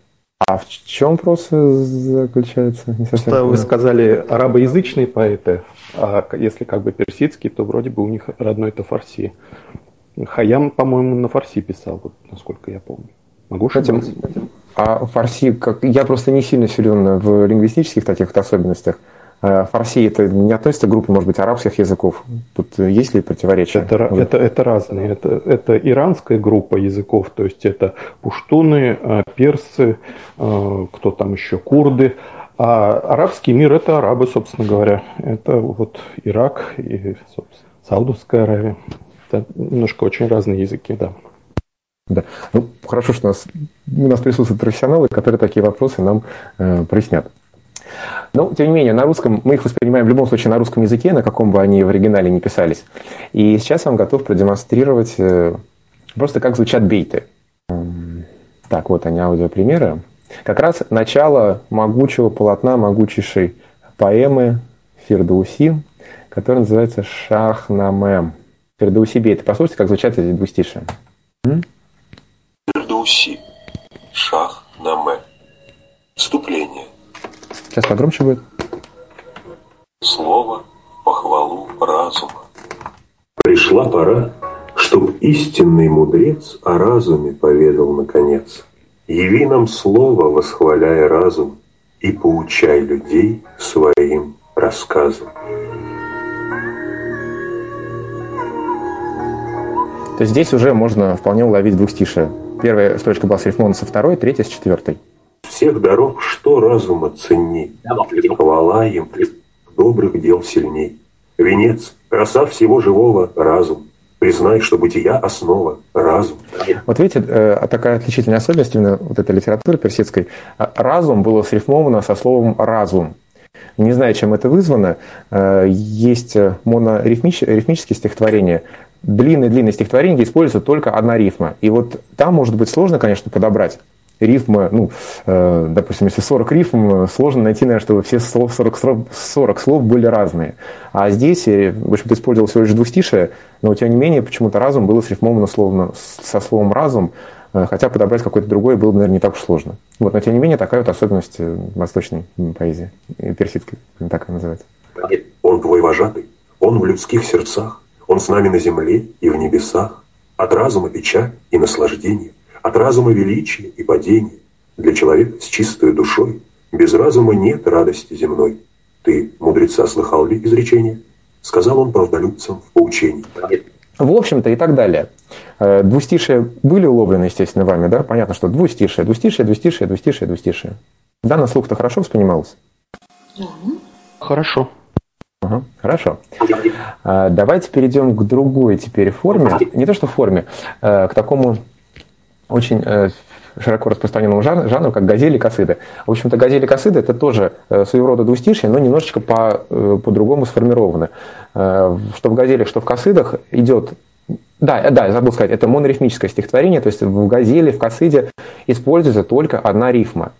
А в чем просто заключается? Не совсем Что вы сказали арабоязычные поэты, а если как бы персидские, то вроде бы у них родной это фарси. Хаям, по-моему, на фарси писал, вот, насколько я помню. Могу ошибаться. А фарси, как я просто не сильно силен в лингвистических таких особенностях. А фарси это не относится к группе, может быть, арабских языков. Тут есть ли противоречия? Это, это, это разные. Это, это иранская группа языков, то есть это пуштуны, а, персы, а, кто там еще, курды. А арабский мир это арабы, собственно говоря. Это вот Ирак и, собственно, Саудовская Аравия. Это немножко очень разные языки, да. Да. Ну, хорошо, что у нас, у нас присутствуют профессионалы, которые такие вопросы нам э, прояснят. Но, тем не менее, на русском, мы их воспринимаем в любом случае на русском языке, на каком бы они в оригинале не писались. И сейчас я вам готов продемонстрировать э, просто как звучат бейты. Эм, так, вот они, аудиопримеры. Как раз начало могучего полотна, могучейшей поэмы Фирдауси, которая называется «Шахнамем». Фердауси бейт. Послушайте, как звучат эти двустишие. Фердауси. Шах Наме. Вступление. Сейчас погромче будет. Слово, похвалу разума. Пришла пора, чтоб истинный мудрец о разуме поведал наконец. Яви нам слово, восхваляя разум, и поучай людей своим рассказом. То здесь уже можно вполне уловить двухстишие. Первая строчка была срифмована со второй, третья с четвертой. Всех дорог, что разума ценней, хвала им, добрых дел сильней. Венец, роса всего живого, разум. Признай, что бытия основа, разум. Вот видите, э, такая отличительная особенность именно вот этой литературы персидской. Разум было срифмовано со словом разум. Не знаю, чем это вызвано. Э, есть монорифмические стихотворения, длинное-длинное стихотворение, где используется только одна рифма. И вот там может быть сложно, конечно, подобрать рифмы, ну, э, допустим, если 40 рифм, сложно найти, наверное, чтобы все 40, 40 слов были разные. А здесь, э, в общем-то, использовалось всего лишь двустишие, но, тем не менее, почему-то разум было срифмовано словно, со словом разум, э, хотя подобрать какое-то другое было, наверное, не так уж сложно. Вот, но, тем не менее, такая вот особенность э, восточной поэзии, персидской, так и называется. Он твой вожатый, он в людских сердцах, он с нами на земле и в небесах, от разума печаль и наслаждение, от разума величие и падение. Для человека с чистой душой без разума нет радости земной. Ты, мудреца, слыхал ли изречение? Сказал он правдолюбцам в поучении. В общем-то и так далее. Э, двустишие были уловлены, естественно, вами, да? Понятно, что двустишие, двустишие, двустишие, двустишие, двустишие. Да, на слух-то хорошо воспринималось? Хорошо. Угу, хорошо. А, давайте перейдем к другой теперь форме. Не то что форме, а, к такому очень э, широко распространенному жанру, как газели косыды. В общем-то, газели косыды это тоже э, своего рода двустишие, но немножечко по, э, по-другому сформированы. Что в газелях, что в косыдах идет Да, да, я забыл сказать, это монорифмическое стихотворение, то есть в газели, в кассиде используется только одна рифма.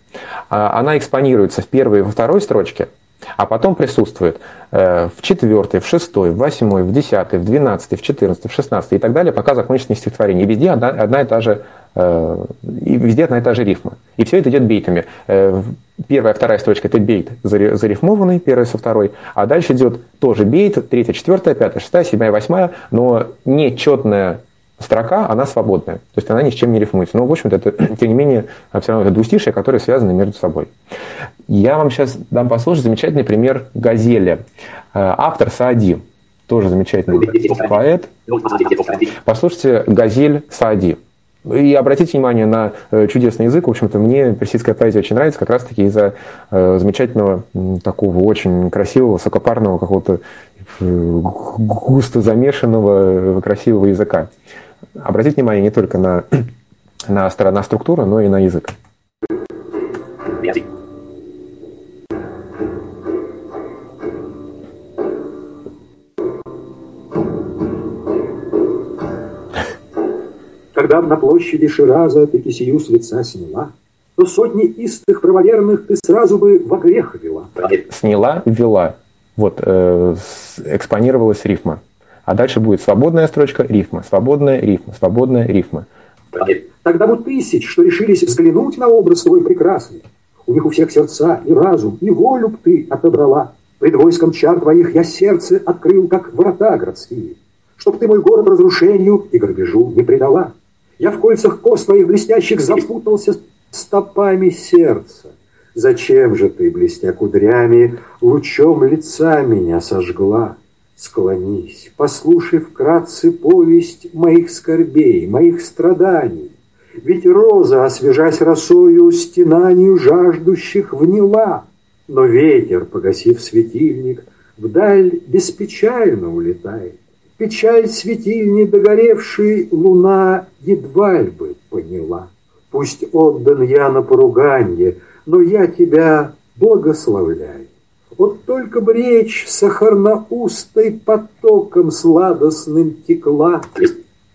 А, она экспонируется в первой и во второй строчке, а потом присутствует э, в четвертой, в шестой, в восьмой, в десятой, в двенадцатой, в четырнадцатой, в шестнадцатой и так далее, пока закончится стихотворение. И везде одна, одна и та же э, и везде одна и та же рифма. И все это идет бейтами. Э, первая, вторая строчка – это бейт зарифмованный, первая со второй, а дальше идет тоже бейт, третья, четвертая, пятая, шестая, седьмая, восьмая, но нечетная строка, она свободная. То есть она ни с чем не рифмуется. Но, в общем-то, это, [clears throat] тем не менее, все равно двустишие, которые связаны между собой. Я вам сейчас дам послушать замечательный пример газели. Э, автор Саади, тоже замечательный поэт. Послушайте газель Саади. И обратите внимание на э, чудесный язык. В общем-то, мне персидская поэзия очень нравится как раз-таки из-за э, замечательного, такого очень красивого, высокопарного, какого-то густо замешанного, красивого языка обратить внимание не только на, [clears throat] на, на структуру, но и на язык. Когда на площади Шираза ты кисию с лица сняла, то сотни истых правоверных ты сразу бы во грех вела. Сняла, ввела. Вот, э, экспонировалась рифма. А дальше будет свободная строчка, рифма, свободная рифма, свободная рифма. Тогда вот тысяч, что решились взглянуть на образ твой прекрасный. У них у всех сердца и разум, и волю б ты отобрала. Пред войском чар твоих я сердце открыл, как врата городские. Чтоб ты мой город разрушению и грабежу не предала. Я в кольцах кост твоих блестящих запутался стопами сердца. Зачем же ты, блестя кудрями, лучом лица меня сожгла? Склонись, послушай вкратце повесть моих скорбей, моих страданий. Ведь роза, освежась росою, стенанию жаждущих вняла. Но ветер, погасив светильник, вдаль беспечально улетает. Печаль светильни догоревшей луна едва бы поняла. Пусть отдан я на поруганье, но я тебя благословляю. Вот только бы речь сахарноустой потоком сладостным текла.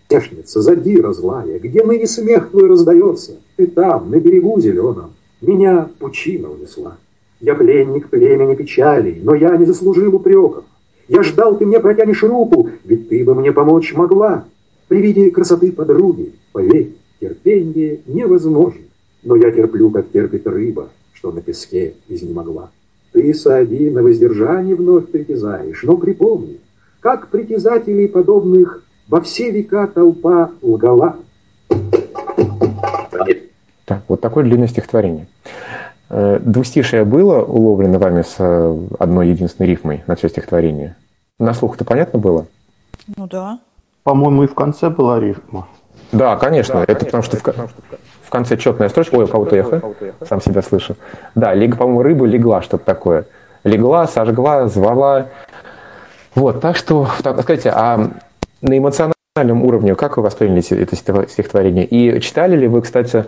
Тешница, задира злая, где ныне смех твой раздается, Ты там, на берегу зеленом, меня пучина унесла. Я пленник племени печалей, но я не заслужил упреков. Я ждал, ты мне протянешь руку, ведь ты бы мне помочь могла. При виде красоты подруги, поверь, терпение невозможно. Но я терплю, как терпит рыба, что на песке изнемогла. Ты, Саади, на воздержание вновь притязаешь, но припомни, как притязателей подобных во все века толпа лгала. Так, вот такое длинное стихотворение. Э, двустишее было уловлено вами с э, одной единственной рифмой на все стихотворение? На слух это понятно было? Ну да. По-моему, и в конце была рифма. Да, конечно. Да, это конечно, потому что в, в конце четная строчка. Ой, у кого-то эхо. Сам себя слышу. Да, лег, по-моему, рыба легла, что-то такое. Легла, сожгла, звала. Вот, так что, скажите, а на эмоциональном уровне как вы восприняли это стихотворение? И читали ли вы, кстати,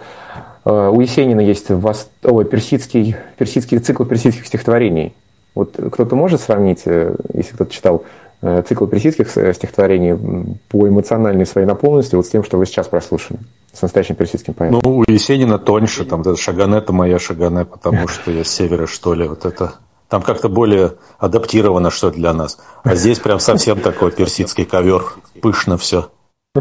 э, у Есенина есть вас, ой, персидский, персидский цикл персидских стихотворений. Вот кто-то может сравнить, э, если кто-то читал цикл персидских э, стихотворений по эмоциональной своей наполненности вот с тем, что вы сейчас прослушали, с настоящим персидским поэтом. Ну, у Есенина тоньше, там, это Шагане, это моя Шагане, потому [laughs] что я с севера, что ли, вот это... Там как-то более адаптировано, что для нас. А здесь прям совсем [laughs] такой персидский ковер, пышно все. [laughs]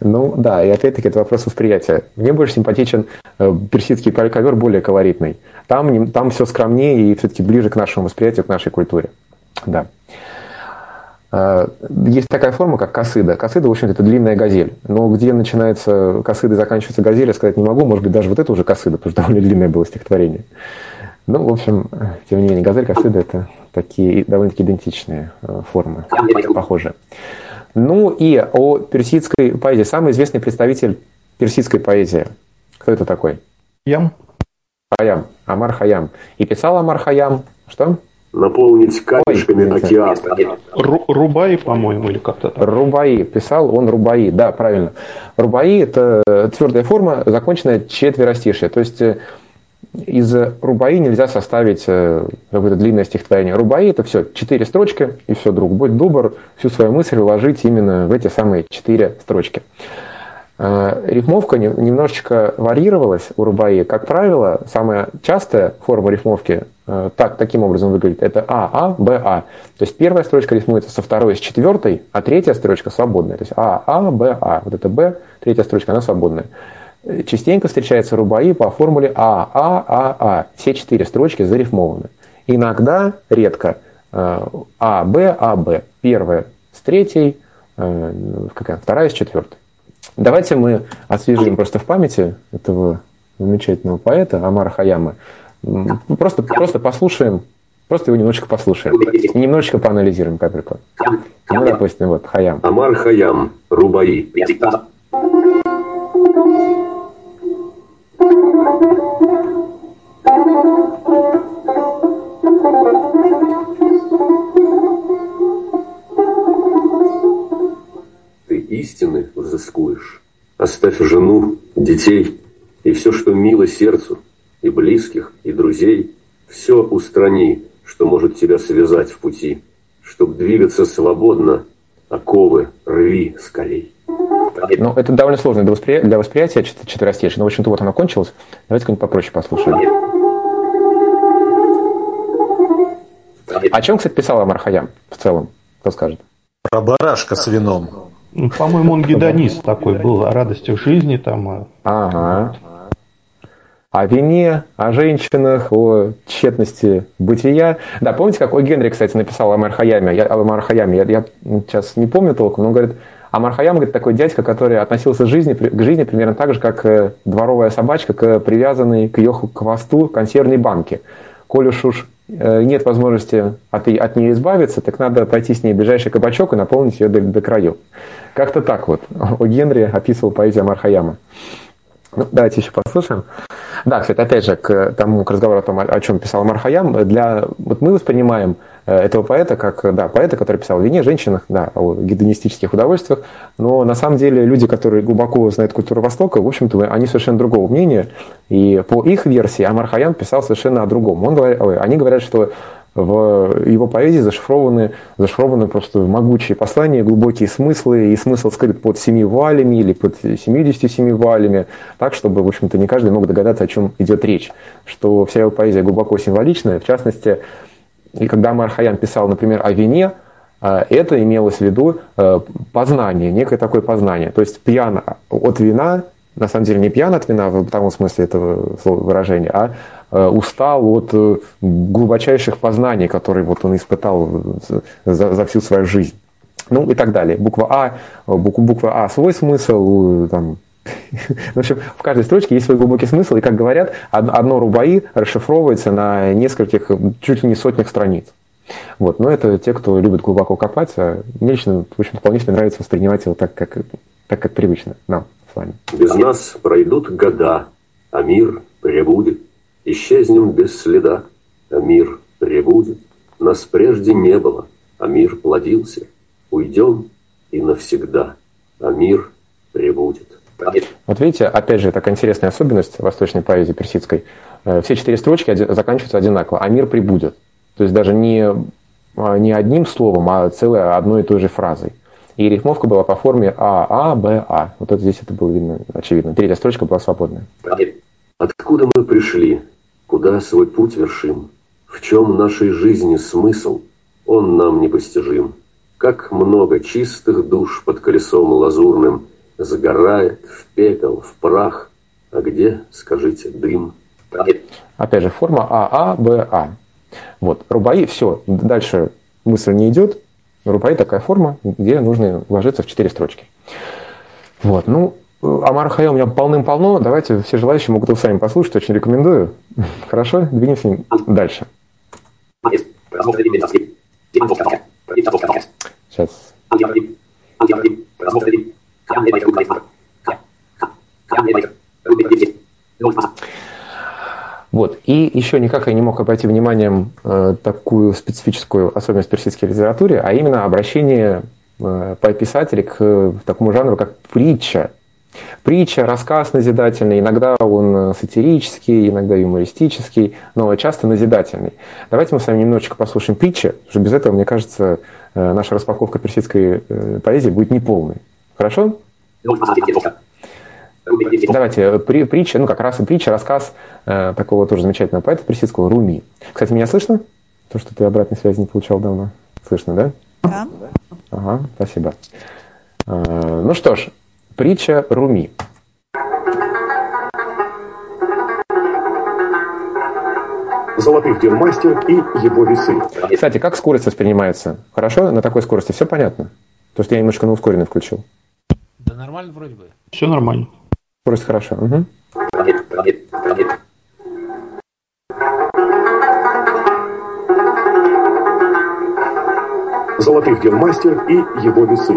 Ну да, и опять-таки это вопрос восприятия. Мне больше симпатичен э, персидский ковер, более колоритный. Там, там все скромнее и все-таки ближе к нашему восприятию, к нашей культуре. Да. А, есть такая форма, как косыда. Косыда, в общем-то, это длинная газель. Но где начинается косыда и заканчивается газель, я сказать не могу. Может быть, даже вот это уже косыда, потому что [laughs] довольно длинное было стихотворение. Ну, в общем, тем не менее, газель, косыда – это такие довольно-таки идентичные э, формы, похожие. Ну и о персидской поэзии. Самый известный представитель персидской поэзии. Кто это такой? Ям. Хаям. Амар Хаям. И писал Амар Хаям. Что? Наполнить камешками Ой, океан. Ру, Рубаи, по-моему, или как-то так. Рубаи, писал он Рубаи, да, правильно. Рубаи – это твердая форма, законченная четверостишие. То есть э, из рубаи нельзя составить э, какое-то длинное стихотворение. Рубаи – это все четыре строчки, и все, друг, будь добр, всю свою мысль вложить именно в эти самые четыре строчки. Э, рифмовка немножечко варьировалась у Рубаи. Как правило, самая частая форма рифмовки э, так, таким образом выглядит. Это А, А, Б, А. То есть первая строчка рифмуется со второй, с четвертой, а третья строчка свободная. То есть А, А, Б, А. Вот это Б, третья строчка, она свободная. Частенько встречается рубаи по формуле А, А, А, А. Все четыре строчки зарифмованы. Иногда, редко, э, А, Б, А, Б. Первая с третьей, какая? вторая с четвертой. Давайте мы освежим просто в памяти этого замечательного поэта Амара Хаяма. Просто, просто послушаем, просто его немножечко послушаем. И немножечко поанализируем капельку. Ну, допустим, вот, Хаям. Амар Хаям, Рубаи. Истины взыскуешь. Оставь жену, детей и все, что мило сердцу, и близких, и друзей. Все устрани, что может тебя связать в пути. Чтоб двигаться свободно, оковы рви скалей. Ну, это довольно сложно для, воспри... для восприятия четверостишье. Но, в общем-то, вот оно кончилось. Давайте как-нибудь попроще послушаем. О чем, кстати, писал Амар Хаям в целом? Кто скажет? Про барашка с вином. По-моему, он гедонист такой был, о радостях жизни там. Ага. О вине, о женщинах, о тщетности бытия. Да, помните, как О Генри, кстати, написал о Мархаяме? Я, о Мархаяме. Я, я сейчас не помню толком, но он говорит, а Мархаям, говорит, такой дядька, который относился к жизни, к жизни примерно так же, как э, дворовая собачка к привязанной к ее хвосту консервной банке. Коль уж уж Э, нет возможности от, от нее избавиться, так надо пойти с ней в ближайший кабачок и наполнить ее до, до краев. Как-то так вот. О Генри описывал поэзию Мархаяма. Ну, давайте еще послушаем. Да, кстати, опять же, к тому, к разговору о том, о чем писал Мархаям, для, вот мы воспринимаем э, этого поэта как, да, поэта, который писал о вине, женщинах, да, о гедонистических удовольствиях, но на самом деле люди, которые глубоко знают культуру Востока, в общем-то, они совершенно другого мнения, и по их версии Амар Хаям писал совершенно о другом. Он, они говорят, что в его поэзии зашифрованы, зашифрованы просто могучие послания, глубокие смыслы, и смысл скрыт под семи вуалями или под 77 вуалями, так, чтобы, в общем-то, не каждый мог догадаться, о чем идет речь. Что вся его поэзия глубоко символичная, в частности, и когда Мархаян писал, например, о вине, э, это имелось в виду э, познание, некое такое познание. То есть пьян от вина на самом деле не пьян от вина в том смысле этого выражения, а э, устал от э, глубочайших познаний, которые вот он испытал за, за всю свою жизнь. Ну и так далее. Буква А, буква, буква А свой смысл, там, [laughs] в общем, в каждой строчке есть свой глубокий смысл, и, как говорят, одно рубаи расшифровывается на нескольких, чуть ли не сотнях страниц. Вот. Но это те, кто любит глубоко копать, а мне лично, в общем, вполне себе нравится воспринимать его так, как, так, как привычно нам с вами. Без нас пройдут года, а мир пребудет. Исчезнем без следа, а мир пребудет. Нас прежде не было, а мир плодился. Уйдем и навсегда, а мир пребудет. Вот видите, опять же, такая интересная особенность восточной поэзии персидской. Э, все четыре строчки заканчиваются одинаково, а мир прибудет. То есть даже не, а, не одним словом, а целой одной и той же фразой. И рифмовка была по форме А, А, Б, А. Вот это здесь это было видно, очевидно. Третья строчка была свободная. Откуда мы пришли? Куда свой путь вершим? В чем нашей жизни смысл? Он нам непостижим. Как много чистых душ под колесом лазурным Загорает в пепел, в прах. А где, скажите, дым? Опять же, форма А, А, А. Вот, рубаи, все, дальше мысль не идет, Рупай такая форма, где нужно вложиться в четыре строчки. Вот, ну, Амар Хайо у меня полным-полно. Давайте все желающие могут его сами послушать, очень рекомендую. [laughs] Хорошо, двинемся дальше. Сейчас. Вот. И еще никак я не мог обойти вниманием э, такую специфическую особенность персидской литературы, а именно обращение э, писателей к э, такому жанру, как притча. Притча, рассказ назидательный, иногда он сатирический, иногда юмористический, но часто назидательный. Давайте мы с вами немножечко послушаем притчи, потому что без этого, мне кажется, э, наша распаковка персидской э, поэзии будет неполной. Хорошо? Давайте, при, притча, ну как раз и притча, рассказ э, такого тоже замечательного поэта персидского Руми. Кстати, меня слышно? То, что ты обратной связи не получал давно. Слышно, да? Да. Ага, спасибо. Э, ну что ж, притча Руми. Золотых дел мастер и его весы. Кстати, как скорость воспринимается? Хорошо? На такой скорости все понятно? То, что я немножко на ускоренный включил. Да нормально вроде бы. Все нормально. Скорость хорошо. Угу. Золотых дел мастер и его весы.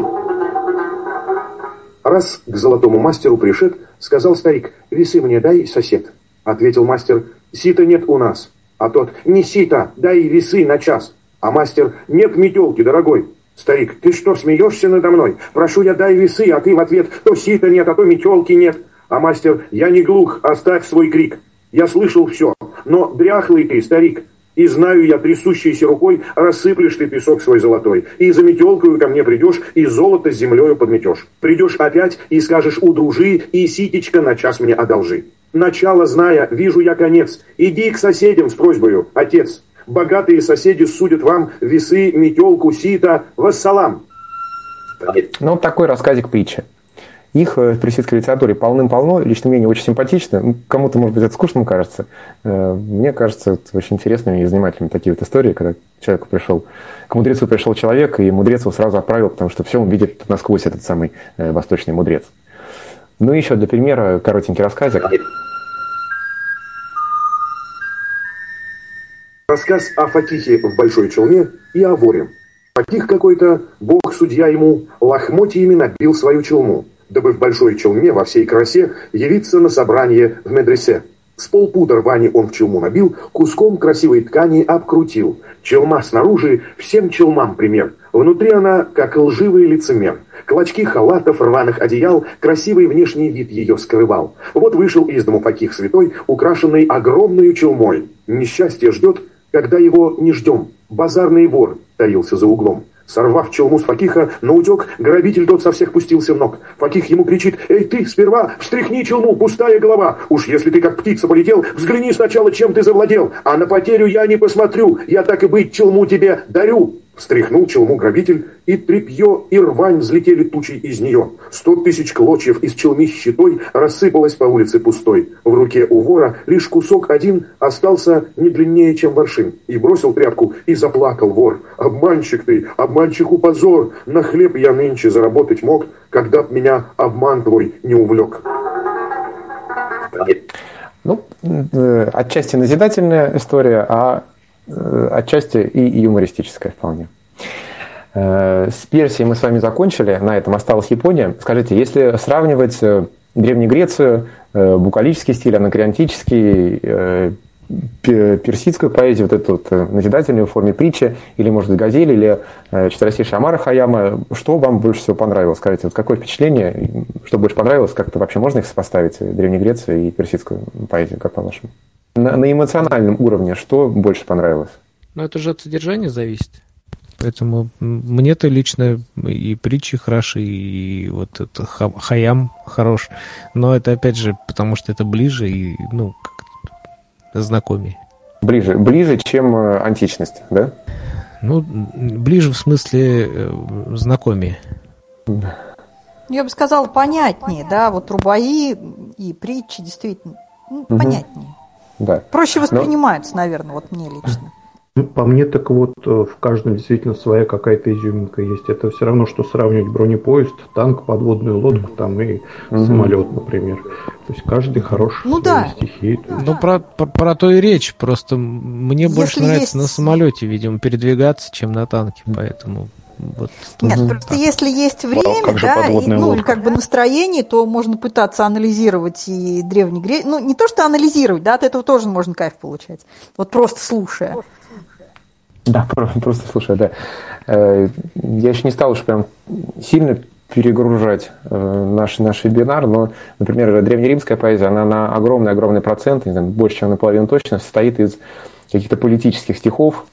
Раз к золотому мастеру пришед, сказал старик, «Весы мне дай, сосед». Ответил мастер, «Сита нет у нас». А тот, «Не сита, дай весы на час». А мастер, «Нет метелки, дорогой». Старик, «Ты что, смеешься надо мной? Прошу я, дай весы», а ты в ответ, «То сита нет, а то метелки нет». А мастер, «Я не глух, оставь свой крик». Я слышал все, но дряхлый ты, старик, и знаю я, трясущейся рукой, рассыплешь ты песок свой золотой, и за метелкою ко мне придешь, и золото с землею подметешь. Придешь опять и скажешь удружи, и ситечко на час мне одолжи. Начало зная, вижу я конец. Иди к соседям с просьбою, отец. Богатые соседи судят вам весы, метелку, сито, вассалам. Ну, такой рассказик притчи. Их в персидской литературе полным-полно, лично мне не очень симпатично. Кому-то, может быть, это скучным кажется. Э, Мне кажется, это очень интересными и занимательными такие вот истории, когда человеку пришел, к мудрецу пришел человек, и мудрец его сразу отправил, потому что все он видит насквозь, этот самый э, восточный мудрец. Ну и еще для примера коротенький рассказик. Рассказ о Фатихе в большой челме и о воре. Фатих какой-то, бог-судья ему, лохмотьями набил свою челму, дабы в большой челме во всей красе явиться на собрание в медресе. С полпуда рвани он в челму набил, куском красивой ткани обкрутил. Челма снаружи всем челмам пример. Внутри она, как лживый лицемер. Клочки халатов, рваных одеял, красивый внешний вид ее скрывал. Вот вышел из дому Факих святой, украшенный огромной челмой. Несчастье ждет, когда его не ждем. Базарный вор таился за углом. Сорвав челму с Факиха, на утек, грабитель тот со всех пустился в ног. Факих ему кричит, «Эй, ты, сперва, встряхни челму, пустая голова! Уж если ты как птица полетел, взгляни сначала, чем ты завладел, а на потерю я не посмотрю, я так и быть челму тебе дарю!» Встряхнул челму грабитель, и тряпье, и рвань взлетели тучей из нее. Сто тысяч клочьев из челми щитой рассыпалось по улице пустой. В руке у вора лишь кусок один остался не длиннее, чем воршин. И бросил тряпку, и заплакал вор. «Обманщик ты, обманщику позор! На хлеб я нынче заработать мог, когда б меня обман твой не увлек». Ну, э, отчасти назидательная история, а отчасти и юмористическая вполне. Э, С Персией мы с вами закончили, на этом осталась Япония. Скажите, если сравнивать э, Древнюю Грецию, э, букалический стиль, анакреонтический, э, пе- персидскую поэзию, вот эту вот э, назидательную в форме притчи, или, может быть, газель, или э, четверостишие Амара Хаяма, что вам больше всего понравилось? Скажите, вот какое впечатление, что больше понравилось, как-то вообще можно их сопоставить, э, Древнюю Грецию и персидскую поэзию, как по-вашему? На, на эмоциональном уровне что больше понравилось? Ну, это же от содержания зависит. Поэтому мне-то лично и притчи хороши, и вот это ха- хаям хорош. Но это опять же, потому что это ближе и, ну, как знакомее. Ближе, ближе, чем э, античность, да? Ну, ближе в смысле э, знакомее. Я бы сказала, понятнее, да, вот рубаи и притчи действительно ну, Мгм. понятнее. Да. Проще Но- воспринимаются, наверное, вот мне лично. Ну, по мне, так вот, э, в каждом действительно своя какая-то изюминка есть. Это все равно, что сравнивать бронепоезд, танк, подводную лодку там и Мгм. самолет, например. То есть каждый хорош Ну в своей да. стихии. Ну, про, про, про то и речь. Просто мне Если больше нравится есть- на самолете, видимо, передвигаться, чем на танке. Поэтому вот Нет, Мгм. просто если есть время, как же да, и, ну, лодка? как бы настроение, то можно пытаться анализировать и древний грек. Ну, не то, что анализировать, да, от этого тоже можно кайф получать. Вот просто слушая. Да, про- просто слушай, да. Э, Я еще не стал уж прям сильно перегружать э, наш, наш вебинар, но, например, древнеримская поэзия, она на огромный-огромный процент, не знаю, больше, чем наполовину точно, состоит из каких-то политических стихов,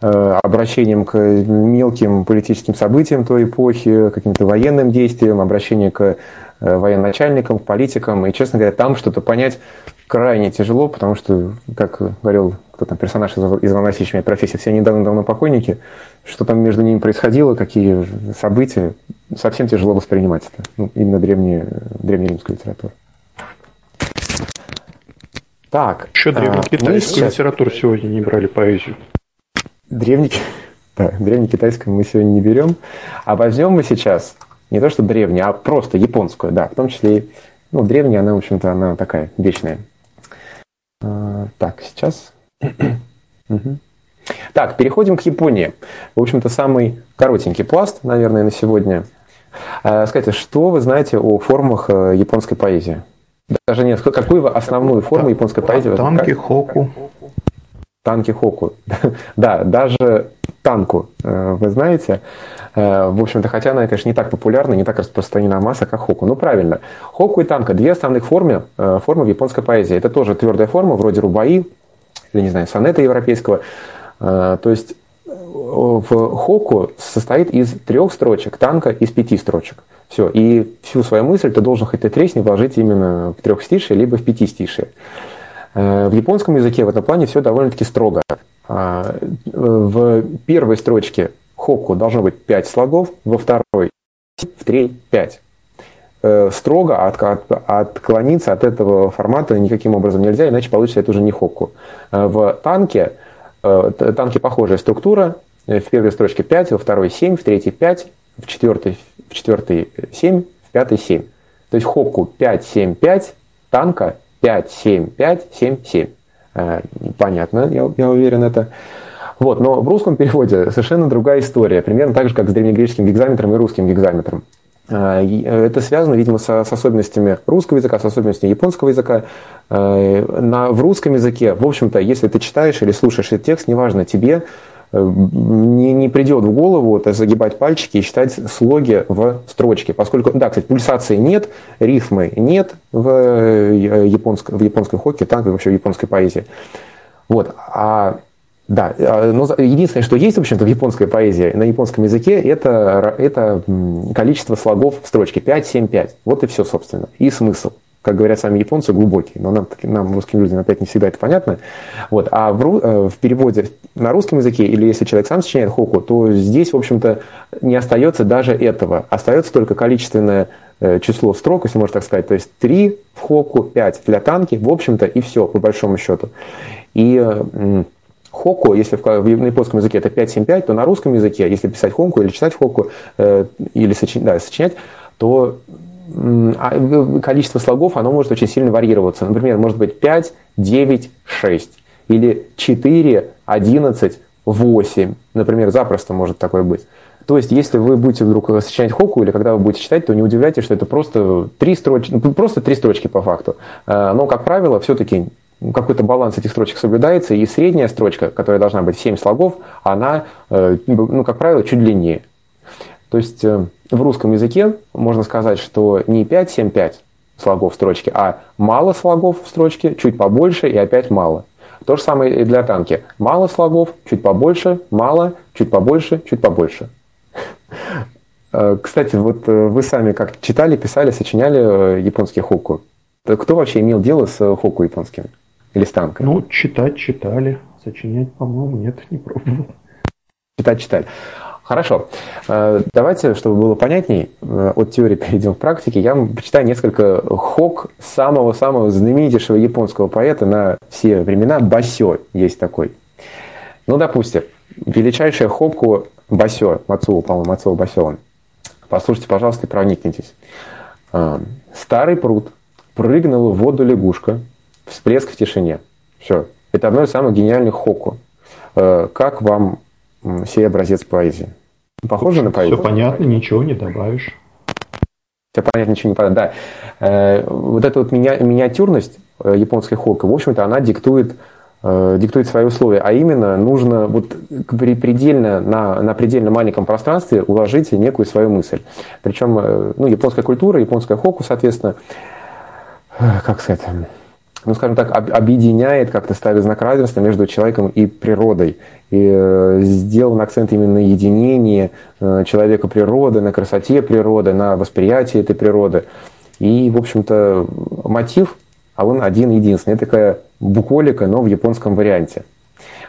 обращением к мелким политическим событиям той эпохи, каким-то военным действиям, обращением к э, военачальникам, к политикам. И, честно говоря, там что-то понять крайне тяжело, потому что, как говорил кто там персонаж из Ивана Васильевича профессии, все недавно давно покойники, что там между ними происходило, какие события, совсем тяжело воспринимать это. Ну, именно древние, древнеримскую литературу. Так. Еще древнекитайскую а, сейчас... литературу сегодня не брали поэзию. Древний, [laughs] да, древнекитайскую мы сегодня не берем. А возьмем мы сейчас не то что древнюю, а просто японскую, да, в том числе и ну, древняя, она, в общем-то, она такая вечная. А, так, сейчас [clears throat] так, переходим к Японии. В общем-то, самый коротенький пласт, наверное, на сегодня. А, скажите, что вы знаете о формах э, японской поэзии? Даже нет, какую вы основную форму японской поэзии? Танки хоку. Танки хоку. [laughs] да, даже танку э, вы знаете. Э, в общем-то, хотя она, конечно, не так популярна, не так распространена масса, как хоку. Ну, правильно. Хоку и танка – две основных формы, формы в японской поэзии. Это тоже твердая форма, вроде рубаи, или, не знаю, сонета европейского. То есть э, в хоку состоит из трех строчек, танка из пяти строчек. Все. И всю свою мысль ты должен хоть и тресни вложить именно в трех стиши, либо в пяти стиши. Э, в японском языке в этом плане все довольно-таки строго. А, в первой строчке хоку должно быть пять слогов, во второй в третьей пять. Э, строго от, от, отклониться от этого формата никаким образом нельзя, иначе получится это уже не хокку. Э, в танке, э, танке похожая структура, в первой строчке 5, во второй 7, в третьей 5, в четвертой, в четвертой 7, в пятой 7. То есть хокку 5, 7, 5, танка 5, 7, 5, 7, 7. Понятно, я, я уверен, это. Вот, но в русском переводе совершенно другая история, примерно так же, как с древнегреческим гекзаметром и русским гекзаметром. А, э, это связано, видимо, с, с особенностями русского языка, с особенностями японского языка. А, на, в русском языке, в общем-то, если ты читаешь или слушаешь этот текст, неважно, тебе э, не, не придет в голову это загибать пальчики и считать слоги в строчке. Поскольку, да, кстати, пульсации нет, рифмы нет в, э, японской, в японской хокке, так и вообще в японской поэзии. Вот. А да, а, но единственное, что есть, в общем-то, в японской поэзии, на японском языке, это, это количество слогов в строчке 5, 7, 5. Вот и все, собственно. И смысл. Как говорят сами японцы, глубокий. Но нам, нам русским людям, опять не всегда это понятно. Вот. А в, э, в переводе на русском языке, или если человек сам сочиняет хоку, то здесь, в общем-то, не остается даже этого. Остается только количественное э, число строк, если можно так сказать. То есть 3 в хоку, 5 для танки, в общем-то, и все, по большому счету. И Хоку, если в, в японском языке это 5-7-5, то на русском языке, если писать хонку или читать хоку, э, или сочинять, да, сочинять, то количество слогов, оно может очень сильно варьироваться. Например, может быть 5, 9, 6. Или 4, 11, 8. Например, запросто может такое быть. То есть, если вы будете вдруг сочинять хоку, или когда вы будете читать, то не удивляйтесь, что это просто три строчки, ну, просто три строчки по факту. Э, но, как правило, все-таки какой-то баланс этих строчек соблюдается, и средняя строчка, которая должна быть 7 слогов, она, э, ну, как правило, чуть длиннее. То есть э, в русском языке можно сказать, что не 5, 7, 5 слогов в строчке, а мало слогов в строчке, чуть побольше и опять мало. То же самое и для танки. Мало слогов, чуть побольше, мало, чуть побольше, чуть побольше. Э, кстати, вот вы сами как читали, писали, сочиняли японский хоку. Кто вообще имел дело с хоку японским? Или с танком? Ну, читать читали. Сочинять, по-моему, нет, не пробовал. Читать читали. Хорошо. Э, давайте, чтобы было понятней, э, от теории [laughs] перейдем к практике. Я вам почитаю несколько хок самого-самого знаменитейшего японского поэта на все времена. Басё есть такой. Ну, допустим, величайшая хоку Басё, Мацуо, по-моему, Мацуо Басё. Послушайте, пожалуйста, и проникнитесь. Э, Старый пруд. Прыгнула в воду лягушка, Всплеск в тишине. Все. Это одно из самых гениальных хоку. Э, как вам сей образец поэзии? Похоже на поэзию? Все понятно, ничего не добавишь. Все понятно, ничего не понятно. Да. Э, вот эта вот ми миниатюрность э, японской хоку, в общем-то, она диктует э, диктует свои условия, а именно нужно вот предельно, на, на предельно маленьком пространстве уложить некую свою мысль. Причем ну, японская культура, японская хоку, соответственно, как сказать, ну, скажем так, объединяет, как-то ставит знак равенства между человеком и природой. И э, сделан акцент именно на единении э, человека природы, на красоте природы, на восприятии этой природы. И, в общем-то, мотив, а он один единственный. Это такая буколика, но в японском варианте.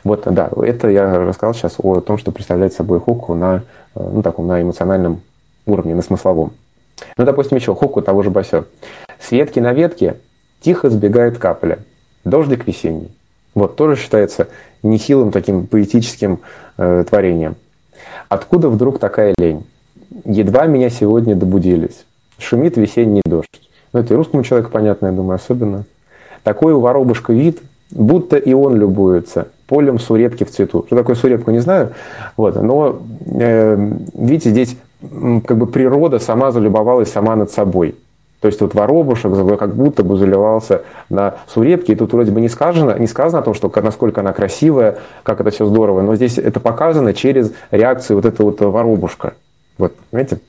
Вот, да, это я рассказал сейчас о том, что представляет собой хоку на, э, ну, таком, на эмоциональном уровне, на смысловом. Ну, допустим, еще хоку того же басё. С ветки на ветке Тихо сбегает капля. Дождик весенний. Вот, тоже считается нехилым таким поэтическим э, творением. Откуда вдруг такая лень? Едва меня сегодня добудились. Шумит весенний дождь. Ну, это и русскому человеку понятно, я думаю, особенно. Такой у воробушка вид, будто и он любуется полем сурепки в цвету. Что такое сурепку, не знаю. Вот, но, э, видите, здесь как бы природа сама залюбовалась сама над собой. То есть вот воробушек как будто бы заливался на сурепке, и тут вроде бы не сказано, не сказано о том, что насколько она красивая, как это все здорово, но здесь это показано через реакцию вот этого вот воробушка. Вот, понимаете?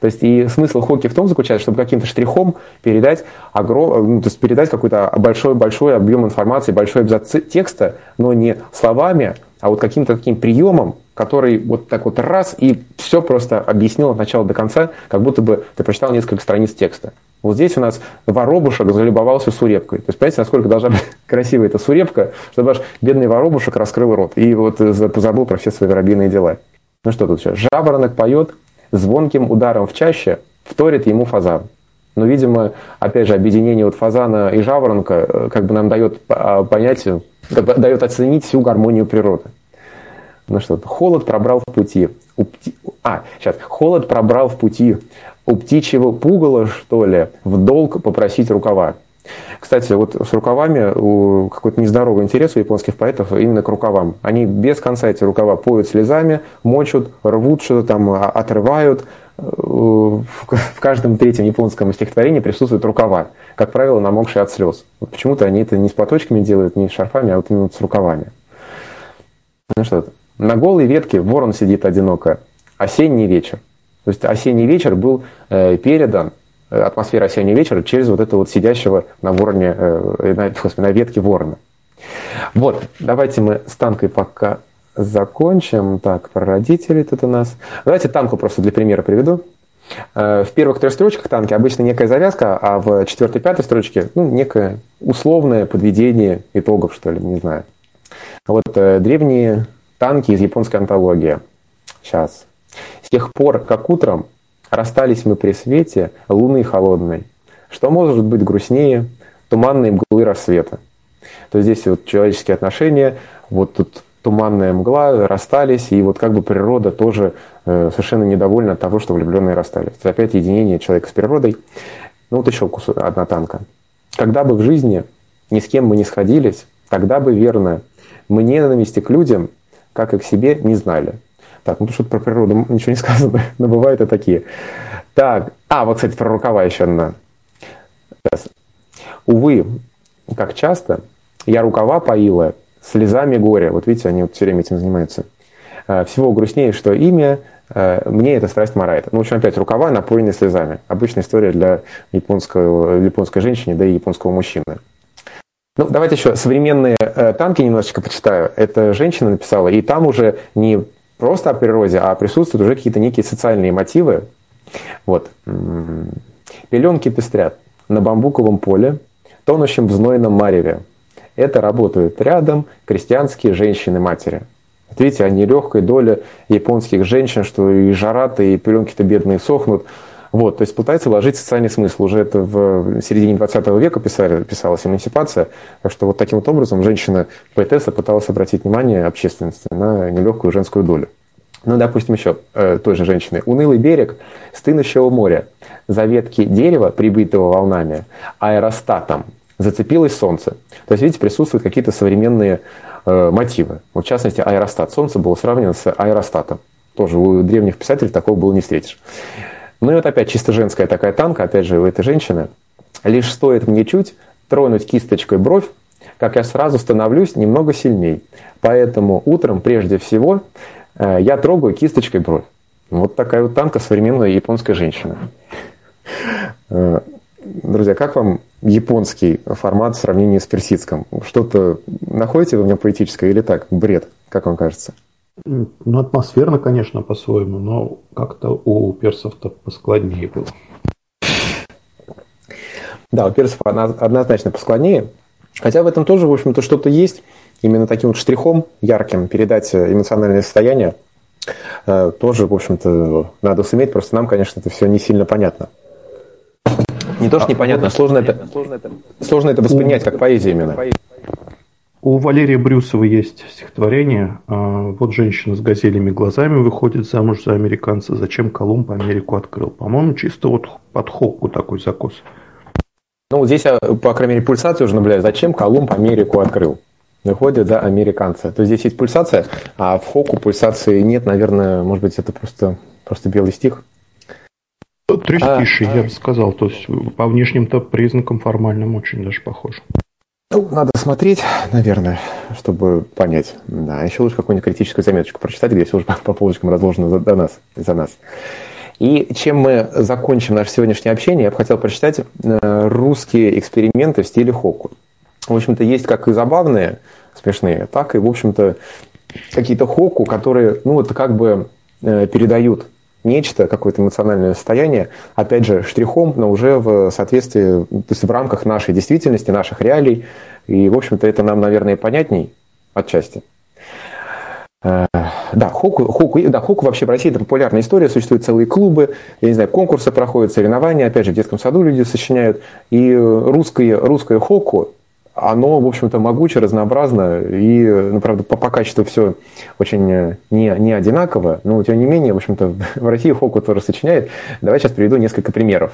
То есть и смысл хоки в том заключается, чтобы каким-то штрихом передать, огром... ну, то есть передать какой-то большой-большой объем информации, большой абзац текста, но не словами, а вот каким-то таким приемом, который вот так вот раз и все просто объяснил от начала до конца, как будто бы ты прочитал несколько страниц текста. Вот здесь у нас воробушек залюбовался сурепкой. То есть, понимаете, насколько должна быть [laughs] красивая эта сурепка, чтобы ваш бедный воробушек раскрыл рот и вот забыл про все свои воробьиные дела. Ну что тут еще? Жаворонок поет, звонким ударом в чаще вторит ему фазан. Но, видимо, опять же, объединение вот фазана и жаворонка э, как бы нам дает а, понять, дает оценить всю гармонию природы. Ну что, холод пробрал в пути. У пти... А, сейчас. Холод пробрал в пути. У птичьего пугала, что ли, в долг попросить рукава. Кстати, вот с рукавами какой-то нездоровый интерес у японских поэтов именно к рукавам. Они без конца эти рукава поют слезами, мочат, рвут что-то там, а, отрывают. Э, в каждом третьем японском стихотворении присутствуют рукава, как правило, намокшие от слез. Вот почему-то они это не с платочками делают, не с шарфами, а вот именно с рукавами. Ну что, на голой ветке ворон сидит одиноко. Осенний вечер. То есть осенний вечер был э, передан, э, атмосфера осеннего вечера, через вот этого вот сидящего на вороне, э, на, на ветке ворона. Вот, давайте мы с танкой пока закончим. Так, про родителей тут у нас. Давайте танку просто для примера приведу. В первых трех строчках танки обычно некая завязка, а в четвертой, пятой строчке ну, некое условное подведение итогов, что ли, не знаю. Вот древние танки из японской антологии. Сейчас. С тех пор, как утром расстались мы при свете луны холодной, что может быть грустнее туманной мглы рассвета. То есть здесь вот человеческие отношения, вот тут туманная мгла, расстались, и вот как бы природа тоже э, совершенно недовольна того, что влюбленные расстались. Это опять единение человека с природой. Ну вот еще одна танка. Когда бы в жизни ни с кем мы не сходились, тогда бы, верно, мы ненависти к людям как и к себе, не знали. Так, ну что-то про природу ничего не сказано, [laughs] но бывают и такие. Так, а, вот, кстати, про рукава еще одна. Сейчас. Увы, как часто, я рукава поила слезами горя. Вот видите, они вот все время этим занимаются. А, всего грустнее, что имя а, мне эта страсть морает. Ну, в общем, опять рукава напоены слезами. Обычная история для японского, японской женщины, да и японского мужчины. Ну, давайте еще современные э, танки немножечко почитаю. Это женщина написала, и там уже не просто о природе, а присутствуют уже какие-то некие социальные мотивы. Вот. Пеленки пестрят на бамбуковом поле, тонущем в знойном мареве. Это работают рядом крестьянские женщины-матери. Вот видите, они легкой доля японских женщин, что и жара-то, и пеленки-то бедные сохнут. Вот, то есть пытается вложить социальный смысл. Уже это в середине 20 века писали, писалась эмансипация. Так что вот таким вот образом женщина-поэтесса пыталась обратить внимание общественности на нелегкую женскую долю. Ну, допустим, еще э, той же женщины. Унылый берег стынущего моря. За ветки дерева, прибитого волнами, аэростатом, зацепилось солнце. То есть, видите, присутствуют какие-то современные э, мотивы. В частности, аэростат. Солнце было сравнено с аэростатом. Тоже у древних писателей такого было не встретишь. Ну и вот опять чисто женская такая танка, опять же, у этой женщины. Лишь стоит мне чуть тронуть кисточкой бровь, как я сразу становлюсь немного сильней. Поэтому утром прежде всего э, я трогаю кисточкой бровь. Вот такая вот танка современная японская женщина. Э, друзья, как вам японский формат в сравнении с персидским? Что-то находите вы в нем поэтическое или так? Бред, как вам кажется? Ну, атмосферно, конечно, по-своему, но как-то у персов-то поскладнее было. Да, у персов однозначно поскладнее. Хотя в этом тоже, в общем-то, что-то есть. Именно таким вот штрихом ярким передать эмоциональное состояние э, тоже, в общем-то, надо суметь. Просто нам, конечно, это все не сильно понятно. Не то, что а непонятно, сложно это, сложно это воспринять как поэзия именно. У Валерия Брюсова есть стихотворение. А, вот женщина с газелями глазами выходит замуж за американца. Зачем Колумб Америку открыл? По-моему, чисто вот под хокку такой закос. Ну, вот здесь, по крайней мере, пульсацию уже наблюдаю. Зачем Колумб Америку открыл? Выходит за американца. То есть здесь есть пульсация, а в хоку пульсации нет, наверное, может быть, это просто, просто белый стих. Трестиший, а, я бы сказал. То есть по внешним-то признакам формальным очень даже похож. Ну, надо смотреть, наверное, чтобы понять. Да, еще лучше какую-нибудь критическую заметочку прочитать, где все уже [laughs] по полочкам разложено за, за нас, за нас. И чем мы закончим наше сегодняшнее общение, я бы хотел прочитать э, русские эксперименты в стиле хоку. В общем-то, есть как и забавные, смешные, так и, в общем-то, какие-то хоку, которые, ну, вот как бы э, передают нечто, какое-то эмоциональное состояние, опять же, штрихом, но уже в соответствии, то есть в рамках нашей действительности, наших реалий. И, в общем-то, это нам, наверное, понятней отчасти. Э, да, хоку, хоку, да, хоку вообще в России это популярная история, существуют целые клубы, я не знаю, конкурсы проходят, соревнования, опять же, в детском саду люди сочиняют. И русское, русское хоку, оно, в общем-то, могуче, разнообразно, и, ну, правда, по, по качеству все очень э, не, не одинаково, но, тем не менее, в общем-то, [laughs] в России Хоку тоже сочиняет. Давай сейчас приведу несколько примеров.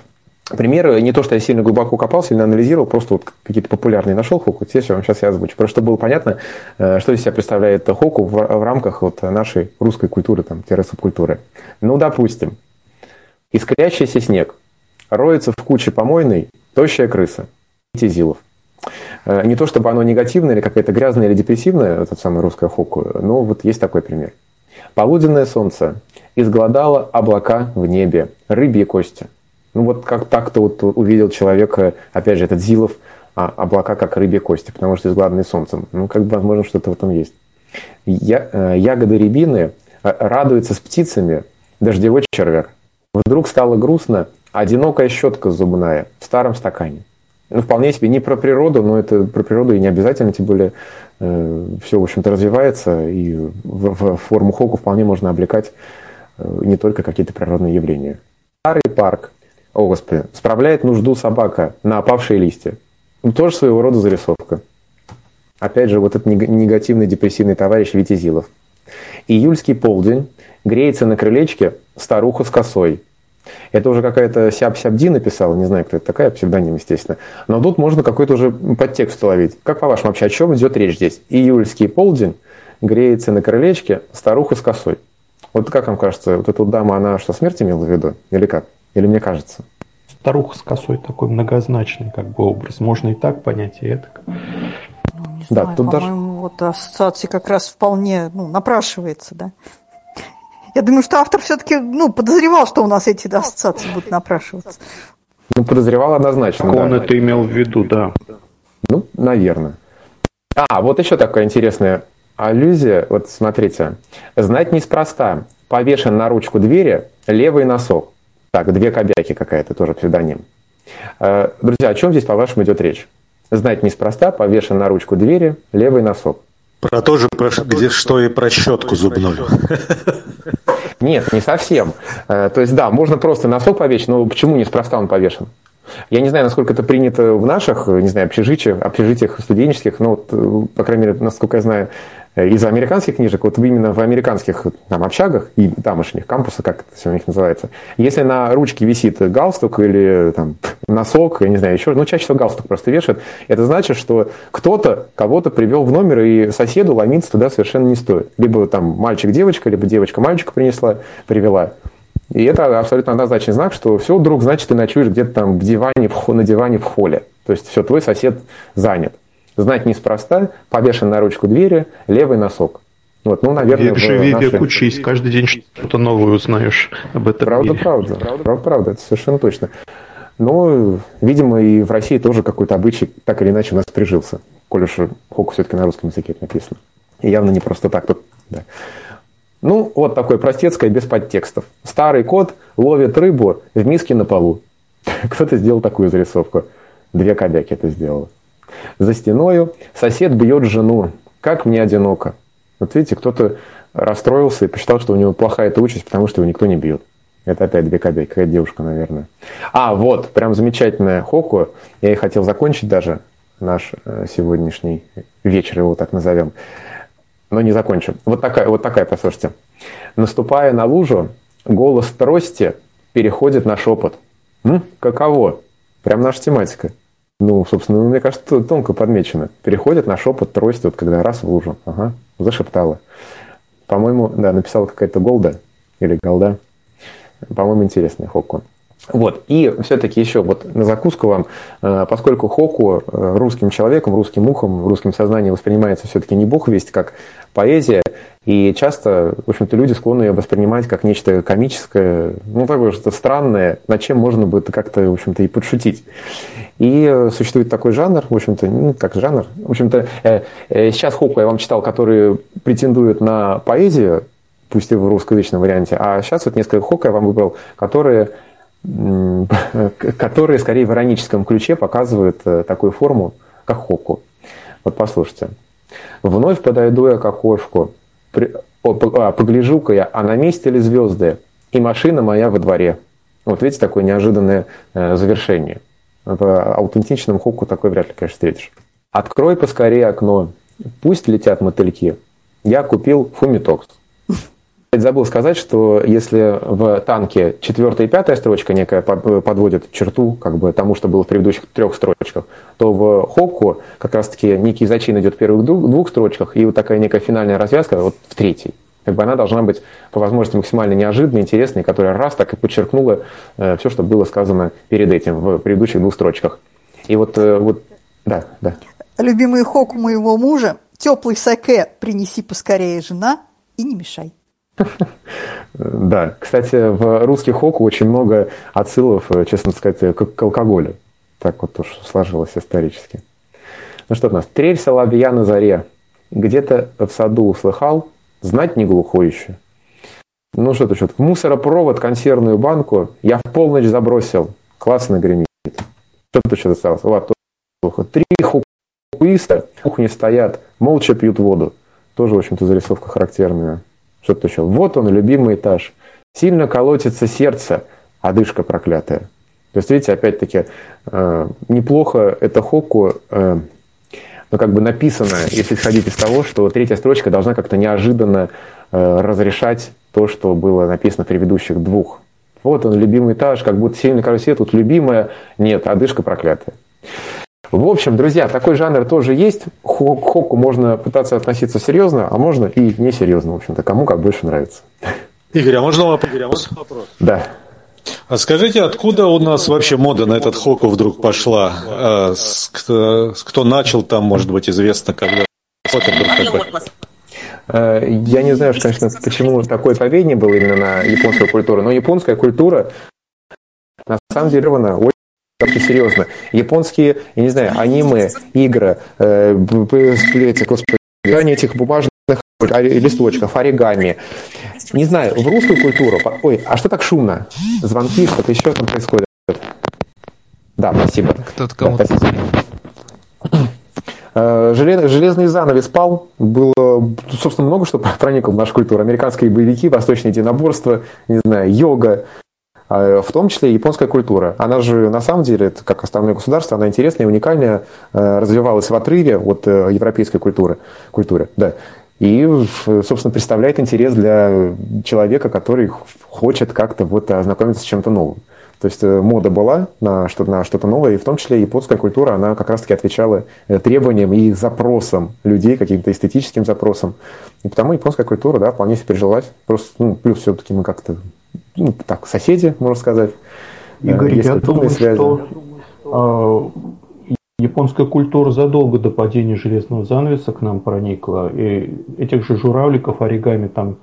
Примеры, не то, что я сильно глубоко копал, сильно анализировал, просто вот какие-то популярные нашел Хоку, те я вам сейчас я озвучу, просто чтобы было понятно, э, что из себя представляет Хоку в, в рамках вот нашей русской культуры, там, субкультуры. Ну, допустим, искрящийся снег, роется в куче помойной, тощая крыса, Тизилов. Э, не то чтобы оно негативное или какая-то грязная или депрессивная, это самое русское хоку, но вот есть такой пример. Полуденное солнце изгладало облака в небе, рыбьи кости. Ну вот как так-то вот увидел человек, опять же, этот Зилов, а, облака как рыбьи кости, потому что изгладанные солнцем. Ну, как бы, возможно, что-то в этом есть. Я, э, ягоды рябины э, радуются с птицами, дождевой червяк. Вдруг стало грустно, одинокая щетка зубная в старом стакане ну, вполне себе не про природу, но это про природу и не обязательно, тем более э, все, в общем-то, развивается, и в, в форму хоку вполне можно облекать э, не только какие-то природные явления. Старый парк, о господи, справляет нужду собака на опавшие листья. Ну, тоже своего рода зарисовка. Опять же, вот этот негативный депрессивный товарищ Витязилов. Июльский полдень греется на крылечке старуха с косой – это уже какая-то Сяб-Сябди написала, не знаю, кто это такая, псевдоним, естественно. Но тут можно какой-то уже подтекст уловить. Как по-вашему вообще, о чем идет речь здесь? Июльский полдень, греется на крылечке старуха с косой. Вот как вам кажется, вот эта вот дама, она что, смерть имела в виду? Или как? Или мне кажется? Старуха с косой такой многозначный как бы образ. Можно и так понять, и это. Ну, не знаю, да, тут даже... вот ассоциация как раз вполне ну, напрашивается, да? Я думаю, что автор все-таки ну, подозревал, что у нас эти ассоциации будут напрашиваться. Ну, подозревал однозначно. Да. он это имел в виду, да. Ну, наверное. А, вот еще такая интересная аллюзия. Вот смотрите. Знать неспроста. Повешен на ручку двери левый носок. Так, две кобяки какая-то, тоже псевдоним. Э, друзья, о чем здесь, по-вашему, идет речь? Знать неспроста, повешен на ручку двери левый носок. Про то же, про, где, что и про щетку зубную. [laughs] Нет, не совсем. Э, то есть, да, можно просто носок повесить, но почему неспроста он повешен? Я не знаю, насколько это принято в наших, не знаю, общежитиях, общежитиях студенческих, но, вот, э, по крайней мере, насколько я знаю, из американских книжек, вот именно в американских там, общагах и тамошних кампусах, как это все у них называется, если на ручке висит галстук или там, носок, я не знаю, еще, ну, чаще всего галстук просто вешают, это значит, что кто-то кого-то привел в номер, и соседу ломиться туда совершенно не стоит. Либо там мальчик-девочка, либо девочка мальчика принесла, привела. И это абсолютно однозначный знак, что все, вдруг, значит, ты ночуешь где-то там в диване, на диване в холле. То есть все, твой сосед занят. Знать неспроста, повешен на ручку двери, левый носок. Вот, ну, наверное, век живи, нашей... век учись, каждый день что-то новое узнаешь об этом Правда, мире. правда, правда, правда, это совершенно точно. Но, видимо, и в России тоже какой-то обычай так или иначе у нас прижился, коль уж Хоку все-таки на русском языке написано. И явно не просто так тут, да. Ну, вот такое простецкое, без подтекстов. Старый кот ловит рыбу в миске на полу. [laughs] Кто-то сделал такую зарисовку. Две кобяки это сделала. За стеною сосед бьет жену. Как мне одиноко. Вот видите, кто-то расстроился и посчитал, что у него плохая эта участь, потому что его никто не бьет. Это опять кобяки, какая девушка, наверное. А, вот, прям замечательная Хоку. Я и хотел закончить даже наш э, сегодняшний вечер, его так назовем но не закончу. Вот такая, вот такая, послушайте. Наступая на лужу, голос трости переходит на шепот. М? Каково? Прям наша тематика. Ну, собственно, мне кажется, тонко подмечено. Переходит на шепот трости, вот когда раз в лужу. Ага, зашептала. По-моему, да, написала какая-то Голда или Голда. По-моему, интересный Хоккон. Вот. И все-таки еще вот на закуску вам, э, поскольку Хоку э, русским человеком, русским ухом, русским сознанием воспринимается все-таки не бог весть, как поэзия, и часто, в общем-то, люди склонны ее воспринимать как нечто комическое, ну, такое что-то странное, над чем можно будет как-то, в общем-то, и подшутить. И существует такой жанр, в общем-то, ну, как жанр, в общем-то, э, сейчас Хоку я вам читал, который претендует на поэзию, пусть и в русскоязычном варианте, а сейчас вот несколько Хоку я вам выбрал, которые [laughs] которые скорее в ироническом ключе показывают э, такую форму, как хоку. Вот послушайте. «Вновь подойду я к окошку, при... а, погляжу-ка я, а на месте ли звезды, и машина моя во дворе». Вот видите, такое неожиданное э, завершение. В аутентичном хоку такой вряд ли, конечно, встретишь. «Открой поскорее окно, пусть летят мотыльки. Я купил фумитокс». Забыл сказать, что если в танке четвертая и пятая строчка некая подводит черту как бы тому, что было в предыдущих трех строчках, то в Хокку как раз-таки некий зачин идет в первых двух строчках, и вот такая некая финальная развязка вот в третьей. Как бы она должна быть по возможности максимально неожиданной, интересной, которая раз так и подчеркнула э, все, что было сказано перед этим в предыдущих двух строчках. И вот, э, вот да, да. Любимый Хоку моего мужа, теплый саке принеси поскорее жена и не мешай. Да, кстати, в русских хоку очень много отсылов, э, честно сказать, к, к алкоголю. Так вот уж сложилось исторически. Ну что у нас? Трель соловья на заре. Где-то в саду услыхал, знать не глухой еще. Ну что-то что-то. В мусоропровод консервную банку я в полночь забросил. Классно гремит. Что-то что-то осталось. Вот, плохо. Три хукуиста в кухне стоят, молча пьют воду. Тоже, в общем-то, зарисовка характерная. Что-то еще. Вот он, любимый этаж. Сильно колотится сердце, одышка проклятая. То есть, видите, опять-таки, э, неплохо это Хоку, э, ну, как бы написано, если исходить из того, что третья строчка должна как-то неожиданно э, разрешать то, что было написано в предыдущих двух. Вот он, любимый этаж, как будто сильно колотится, тут любимая, нет, одышка проклятая. В общем, друзья, такой жанр тоже есть. К хоку можно пытаться относиться серьезно, а можно и несерьезно, в общем-то, кому как больше нравится. Игорь, а можно вопрос? Игорь, а можно вопрос? Да. А скажите, откуда у нас вообще мода на этот хоку вдруг пошла? А, с, кто, кто начал там, может быть, известно, когда? Э, Я не знаю, конечно, почему такое поведение было именно на японскую культуру, но японская культура на самом деле очень как-то серьезно. Японские, я не знаю, аниме, игры, э, эти, господи, этих бумажных листочков, оригами. Не знаю, в русскую культуру... Ой, а что так шумно? Звонки, что-то еще там происходит? Да, спасибо. Кто-то кому-то да, Железный занавес пал. Было, собственно, много что проникло в нашу культуру. Американские боевики, восточные единоборства, не знаю, йога, а, в том числе японская культура. Она же на самом деле, как основное государство, она интересная и уникальная, э, развивалась в отрыве от э, европейской культуры. культуры да. И, собственно, представляет интерес для человека, который хочет как-то вот ознакомиться с чем-то новым. То есть э, мода была на что-то, на что-то новое, и в том числе японская культура, она как раз-таки отвечала требованиям и запросам людей, каким-то эстетическим запросам. И потому японская культура, да, вполне себе прижилась. Просто, ну, плюс все-таки мы как-то ну, так, соседи, можно сказать. Игорь, Есть я думаю, связи. что Японская культура задолго до падения железного занавеса к нам проникла. И этих же журавликов оригами там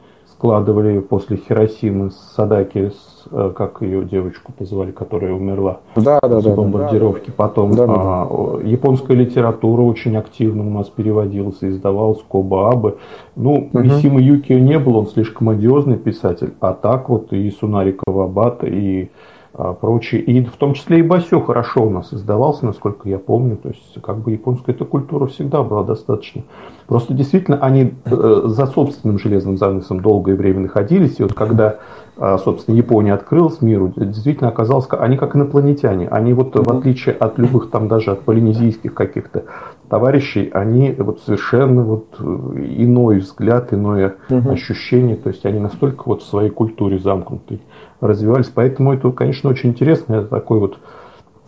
складывали после Хиросимы с Садаки, с, э, как ее девочку позвали, которая умерла да, да, с бомбардировки. Да, Потом да, да. А, японская литература очень активно у нас переводилась издавалась Коба Абы. Ну, угу. Мисима Юкио не был, он слишком одиозный писатель, а так вот и Сунари Кавабата, и прочее. И в том числе и Басё хорошо у нас издавался, насколько я помню. То есть, как бы японская эта культура всегда была достаточно. Просто действительно они э, за собственным железным занавесом долгое время находились. И вот когда, собственно, Япония открылась миру, действительно оказалось, они как инопланетяне. Они вот в отличие от любых там даже от полинезийских каких-то товарищей, они вот совершенно вот э, иной взгляд, иное угу. ощущение. То есть они настолько вот в своей культуре замкнуты развивались. Поэтому это, конечно, очень интересно. Это такой вот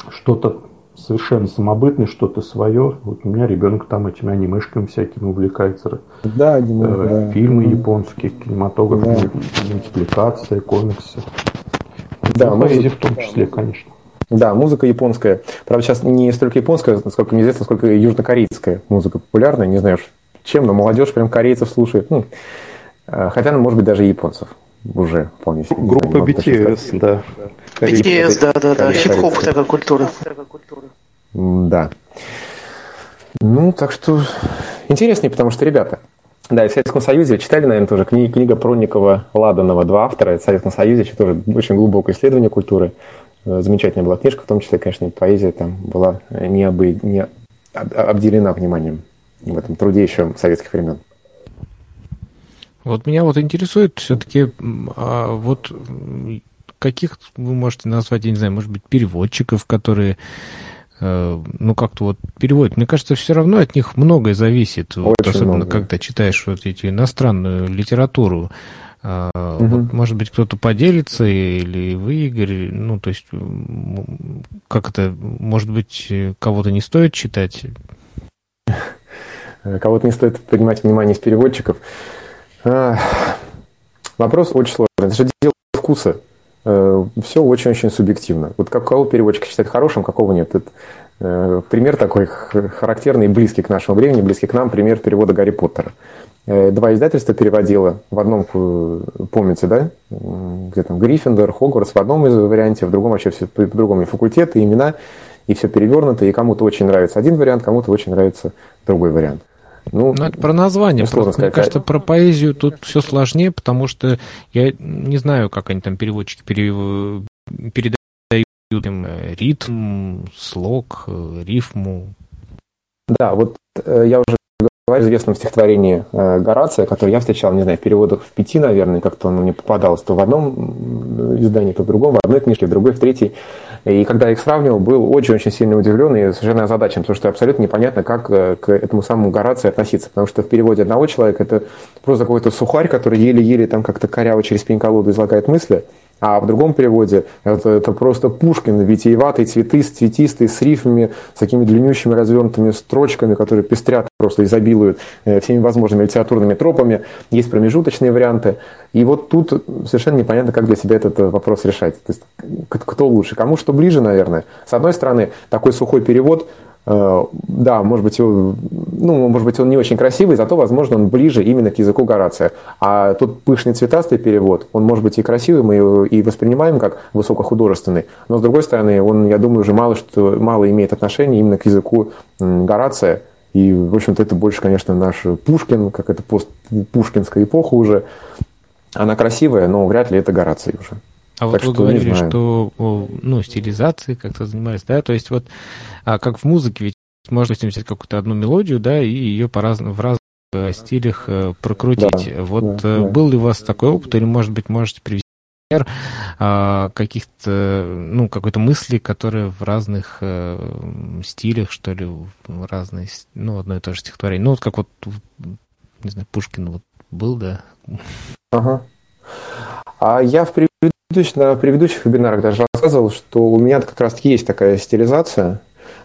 что-то совершенно самобытное, что-то свое. Вот у меня ребенок там этими анимешками всякими увлекается. Да, аниме, э, да. Фильмы mm японские, кинематограф, да. мультипликация, комиксы. Да, ну, поэзия в том числе, конечно. Да, музыка японская. Правда, сейчас не столько японская, насколько мне известно, сколько южнокорейская музыка популярная. Не знаю, чем, но молодежь прям корейцев слушает. Ну, э, хотя, ну, может быть, даже японцев уже вполне себе. Группа BTS, да. BTS, да, да, да, хип-хоп такая культура. Да. Ну, так что интереснее, потому что, ребята, да, и в Советском Союзе читали, наверное, тоже книга, книга Пронникова, Ладанова, два автора. В Советском Союзе тоже очень глубокое исследование культуры. Э, замечательная была книжка, в том числе, конечно, поэзия там была не, обы, не обделена вниманием в этом труде еще советских времен. Вот меня вот интересует все-таки, а вот каких вы можете назвать, я не знаю, может быть, переводчиков, которые э, ну, как-то вот переводят. Мне кажется, все равно от них многое зависит, вот, особенно много. когда читаешь вот эти иностранную литературу. угу. вот, может быть, кто-то поделится, или вы, Игорь, ну, то есть, как это, может быть, кого-то не стоит читать? [laughs] Кого-то не стоит принимать внимание из переводчиков. Вопрос очень сложный. Это же дело вкуса. Э, Все очень-очень субъективно. Вот какого переводчика считать хорошим, какого нет. Это, э, пример такой характерный, близкий к нашему времени, близкий к нам, пример перевода Гарри Поттера. Э, два издательства переводило. В одном, помните, да, где там Гриффиндор, Хогвартс в одном из варианте, в другом вообще все по-другому. И факультеты, и имена, и все перевернуто. И кому-то очень нравится один вариант, кому-то очень нравится другой вариант. Ну, ну, это про название. Просто, мне кажется, про поэзию тут все сложнее, потому что я не знаю, как они там переводчики пере... передают им э, ритм, слог, э, рифму. Да, вот э, я уже говорил в известном стихотворении Горация, которое я встречал, не знаю, в переводах в пяти, наверное, как-то оно мне попадалось, то в одном издании, то в другом, в одной книжке, в другой, в третьей. И когда я их сравнивал, был очень-очень сильно удивлен и совершенно озадачен, потому что абсолютно непонятно, как э, к этому самому Горации относиться. Потому что в переводе одного человека это просто какой-то сухарь, который еле-еле там как-то коряво через пень-колоду излагает мысли, а в другом переводе это, это просто Пушкин, витиеватый, цветы, цветистый, с рифмами, с такими длиннющими развернутыми строчками, которые пестрят, просто изобилуют э, всеми возможными литературными тропами. Есть промежуточные варианты. И вот тут совершенно непонятно, как для себя этот э, вопрос решать. То есть, кто лучше? Кому что ближе, наверное. С одной стороны, такой сухой перевод да, может быть, он, ну, может быть, он не очень красивый, зато, возможно, он ближе именно к языку Горация. А тут пышный цветастый перевод, он может быть и красивый, мы его и воспринимаем как высокохудожественный, но, с другой стороны, он, я думаю, уже мало, что, мало имеет отношения именно к языку Горация. И, в общем-то, это больше, конечно, наш Пушкин, как это постпушкинская эпоха уже. Она красивая, но вряд ли это Гораций уже. А так вот вы говорили, что ну, стилизации как-то занимались, да, то есть вот а как в музыке, ведь можно взять какую-то одну мелодию, да, и ее по разным, в разных э, стилях э, прокрутить. Да, вот да, э, да. был ли у вас такой опыт, или, может быть, можете привести пример а, каких-то, ну, какой-то мысли, которые в разных стилях, что ли, в разные, ну, одно и то же стихотворение. Ну, вот как вот, не знаю, Пушкин вот был, да? Ага. А я в предыдущих, на предыдущих вебинарах даже рассказывал, что у меня как раз есть такая стилизация.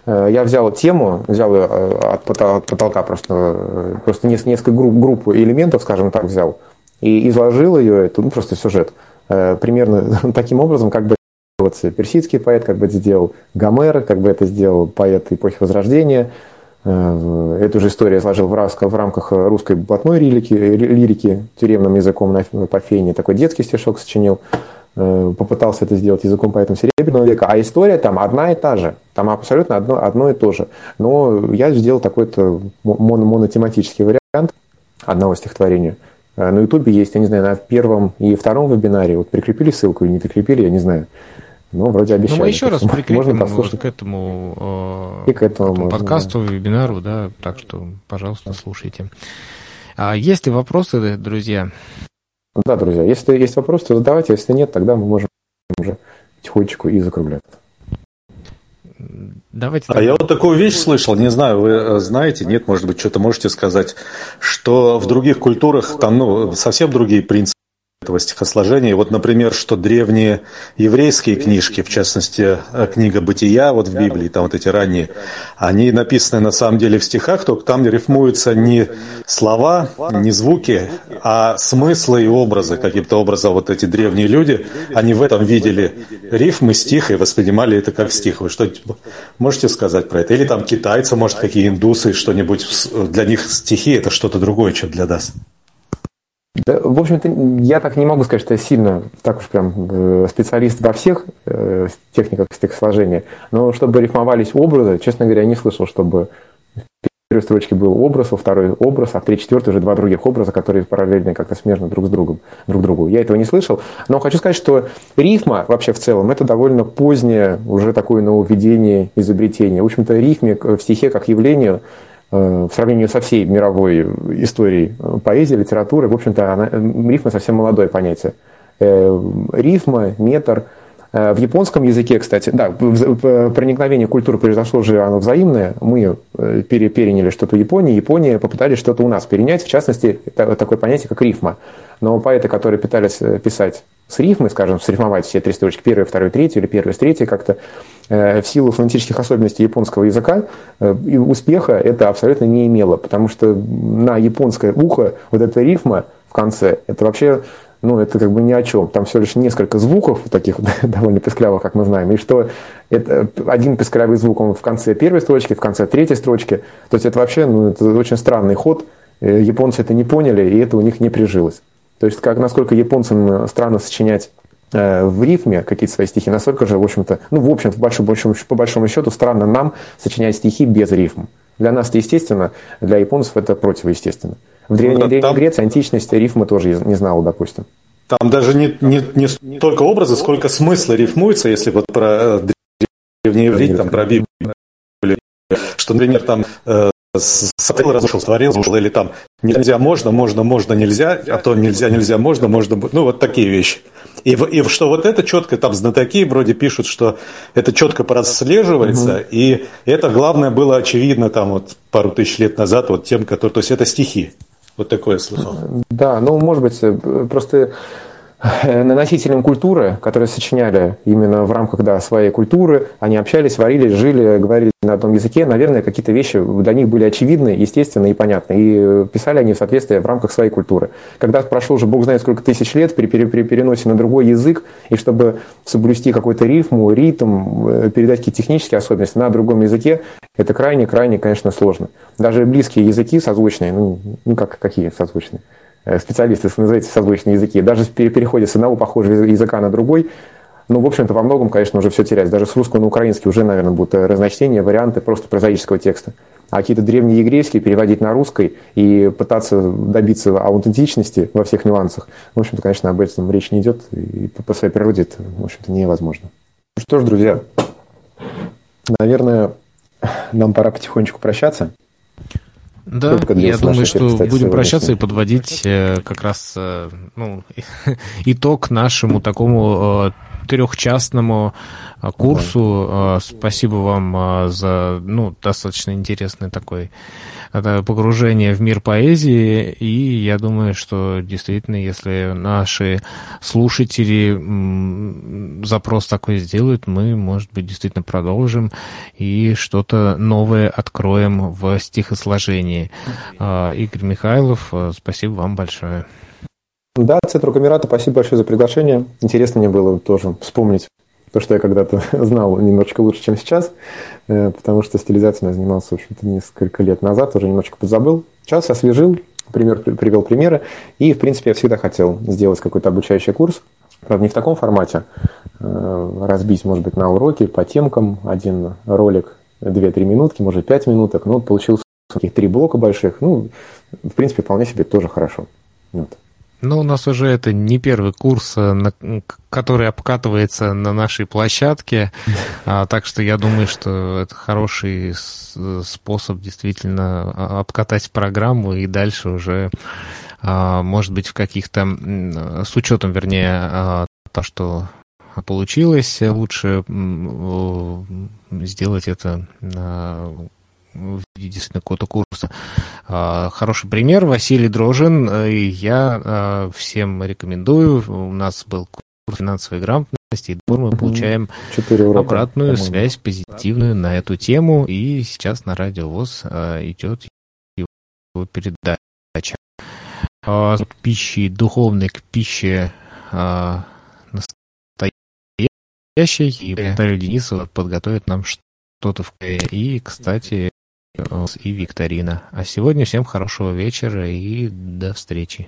Э, я взял тему, взял ее э, от потолка, просто, э, просто несколько групп, групп элементов, скажем так, взял, и изложил ее, это ну, просто сюжет, примерно [laughs] таким образом, как бы персидский поэт как бы это сделал, Гомер как бы это сделал, поэт эпохи Возрождения. Эту же историю сложил в, в рамках русской блатной лирики, лирики тюремным языком на, по фене. Такой детский стишок сочинил. Э, попытался это сделать языком поэтом Серебряного века, а история там одна и та же, там абсолютно одно, одно и то же. Но я сделал такой-то моно монотематический вариант одного стихотворения. Э, на Ютубе есть, я не знаю, на первом и втором вебинаре, вот прикрепили ссылку или не прикрепили, я не знаю. Ну, вроде обещали. Ну, мы еще раз [laughs] прикрепим можно послушать. к этому, э, и к этому, к этому можно, подкасту, да. вебинару, да, так что, пожалуйста, слушайте. А есть ли вопросы, друзья? Да, друзья, если есть вопросы, то задавайте, если нет, тогда мы можем уже потихонечку и закругляться. Давайте. А я вот такую вещь слышал, не знаю, вы э, знаете, нет, может быть, что-то можете сказать, что в других культурах там, ну, совсем другие принципы этого стихосложения. Вот, например, что древние еврейские книжки, в частности, э, книга «Бытия» вот в Библии, там вот эти ранние, они написаны на самом деле в стихах, только там рифмуются не слова, не звуки, а смыслы и образы. Каким-то образом вот эти древние люди, они в этом видели рифмы, стих и воспринимали это как стих. Вы что можете сказать про это? Или там китайцы, может, какие индусы, что-нибудь, для них стихи это что-то другое, чем для нас? Да, в общем-то, я так не могу сказать, что я сильно так уж прям э, специалист во всех э, техниках стихосложения, но чтобы рифмовались образы, честно говоря, я не слышал, чтобы в первой строчке был образ, во второй образ, а в третьей, четвертой уже два других образа, которые параллельно как-то смежны друг с другом, друг другу. Я этого не слышал, но хочу сказать, что рифма вообще в целом это довольно позднее уже такое нововведение, изобретение. В общем-то, рифме в стихе как явлению в сравнении со всей мировой историей поэзии, литературы, в общем-то, она, рифма совсем молодое понятие. Э, рифма, метр. Э, в японском языке, кстати, да, проникновение культуры произошло же оно взаимное. Мы переняли что-то у Японии, Япония попытались что-то у нас перенять, в частности, такое понятие, как рифма. Но поэты, которые пытались писать с рифмой, скажем, срифмовать все три строчки, первую, вторую, третью, или первую с третьей как-то, э, в силу фонетических особенностей японского языка, э, и успеха это абсолютно не имело, потому что на японское ухо вот эта рифма в конце, это вообще ну, это как бы ни о чем. Там всего лишь несколько звуков, таких [laughs] довольно песклявых, как мы знаем, и что это один песклявый звук он в конце первой строчки, в конце третьей строчки. То есть это вообще ну, это очень странный ход. Э, японцы это не поняли, и это у них не прижилось. То есть, как, насколько японцам странно сочинять э, в рифме какие-то свои стихи, настолько же, в общем-то, ну, в общем, по большому, по большому счету, странно нам сочинять стихи без рифм. Для нас это естественно, для японцев это противоестественно. В Древней, ну, да, Древней там... Греции античности рифмы тоже не знала, допустим. Там даже не, не, не столько образы, сколько смысла рифмуется, если вот про э, древний иврит, там про Библию, что, например, там э, сотворил, разрушил, створил, или там нельзя, можно, можно, можно, нельзя, а то нельзя, нельзя, можно, можно, ну вот такие вещи. И, и что вот это четко, там знатоки вроде пишут, что это четко прослеживается, угу. и это главное было очевидно там вот пару тысяч лет назад вот тем, которые, то есть это стихи. Вот такое слышал. Да, ну может быть, э, просто носителям культуры, которые сочиняли именно в рамках да, своей культуры, они общались, варили, жили, говорили на одном языке, наверное, какие-то вещи для них были очевидны, естественны и понятны. И писали они в соответствии в рамках своей культуры. Когда прошло уже бог знает сколько тысяч лет при, при, при переносе на другой язык, и чтобы соблюсти какой-то рифму, ритм, э, передать какие-то технические особенности на другом языке, это крайне-крайне, конечно, сложно. Даже близкие языки созвучные, ну, ну как, какие созвучные? Э, специалисты, называете созвучные языки, даже при переходе с одного похожего языка на другой, ну, в общем-то, во многом, конечно, уже все терять. Даже с русского на украинский уже, наверное, будут э, разночтения, варианты просто прозаического текста. А какие-то древние еврейские переводить на русский и пытаться добиться аутентичности во всех нюансах, в общем-то, конечно, об этом речь не идет, и по своей природе это, в общем-то, невозможно. Ну что ж, друзья, наверное, нам пора потихонечку прощаться. Да, я думаю, что будем прощаться и подводить э, как раз э, ну, [laughs] итог нашему такому э, трехчастному курсу. Спасибо вам за ну, достаточно интересный такой это погружение в мир поэзии, и я думаю, что действительно, если наши слушатели запрос такой сделают, мы, может быть, действительно продолжим и что-то новое откроем в стихосложении. Игорь Михайлов, э, спасибо вам большое. Да, Центру Камерата, спасибо большое за приглашение. Интересно мне было тоже вспомнить то, что я когда-то [laughs] знал немножечко лучше, чем сейчас, э, потому что стилизацией я занимался, в общем-то, несколько лет назад, уже немножечко подзабыл. Сейчас освежил, пример, привел примеры, и, в принципе, я всегда хотел сделать какой-то обучающий курс, правда, не в таком формате, э, разбить, может быть, на уроки по темкам, один ролик 2-3 минутки, может, 5 минуток, ну, получился таких три блока больших, ну, в принципе, вполне себе тоже хорошо. Вот. Ну, у нас уже это не первый курс, э, который обкатывается на нашей площадке, [laughs] а, так что я думаю, что это хороший способ действительно а, обкатать программу и дальше уже, а, может быть, в каких-то, с учетом, вернее, то, что получилось, лучше сделать это в виде какого-то курса. А, хороший пример Василий Дрожин. Я а, всем рекомендую. У нас был курс финансовой грамотности, и мы получаем урока, обратную связь позитивную на эту тему. И сейчас на радио ВОЗ а, идет его передача. От пищи духовной к пище настоящей. И Наталья Денисова подготовит нам что-то в И, кстати, и викторина. А сегодня всем хорошего вечера и до встречи.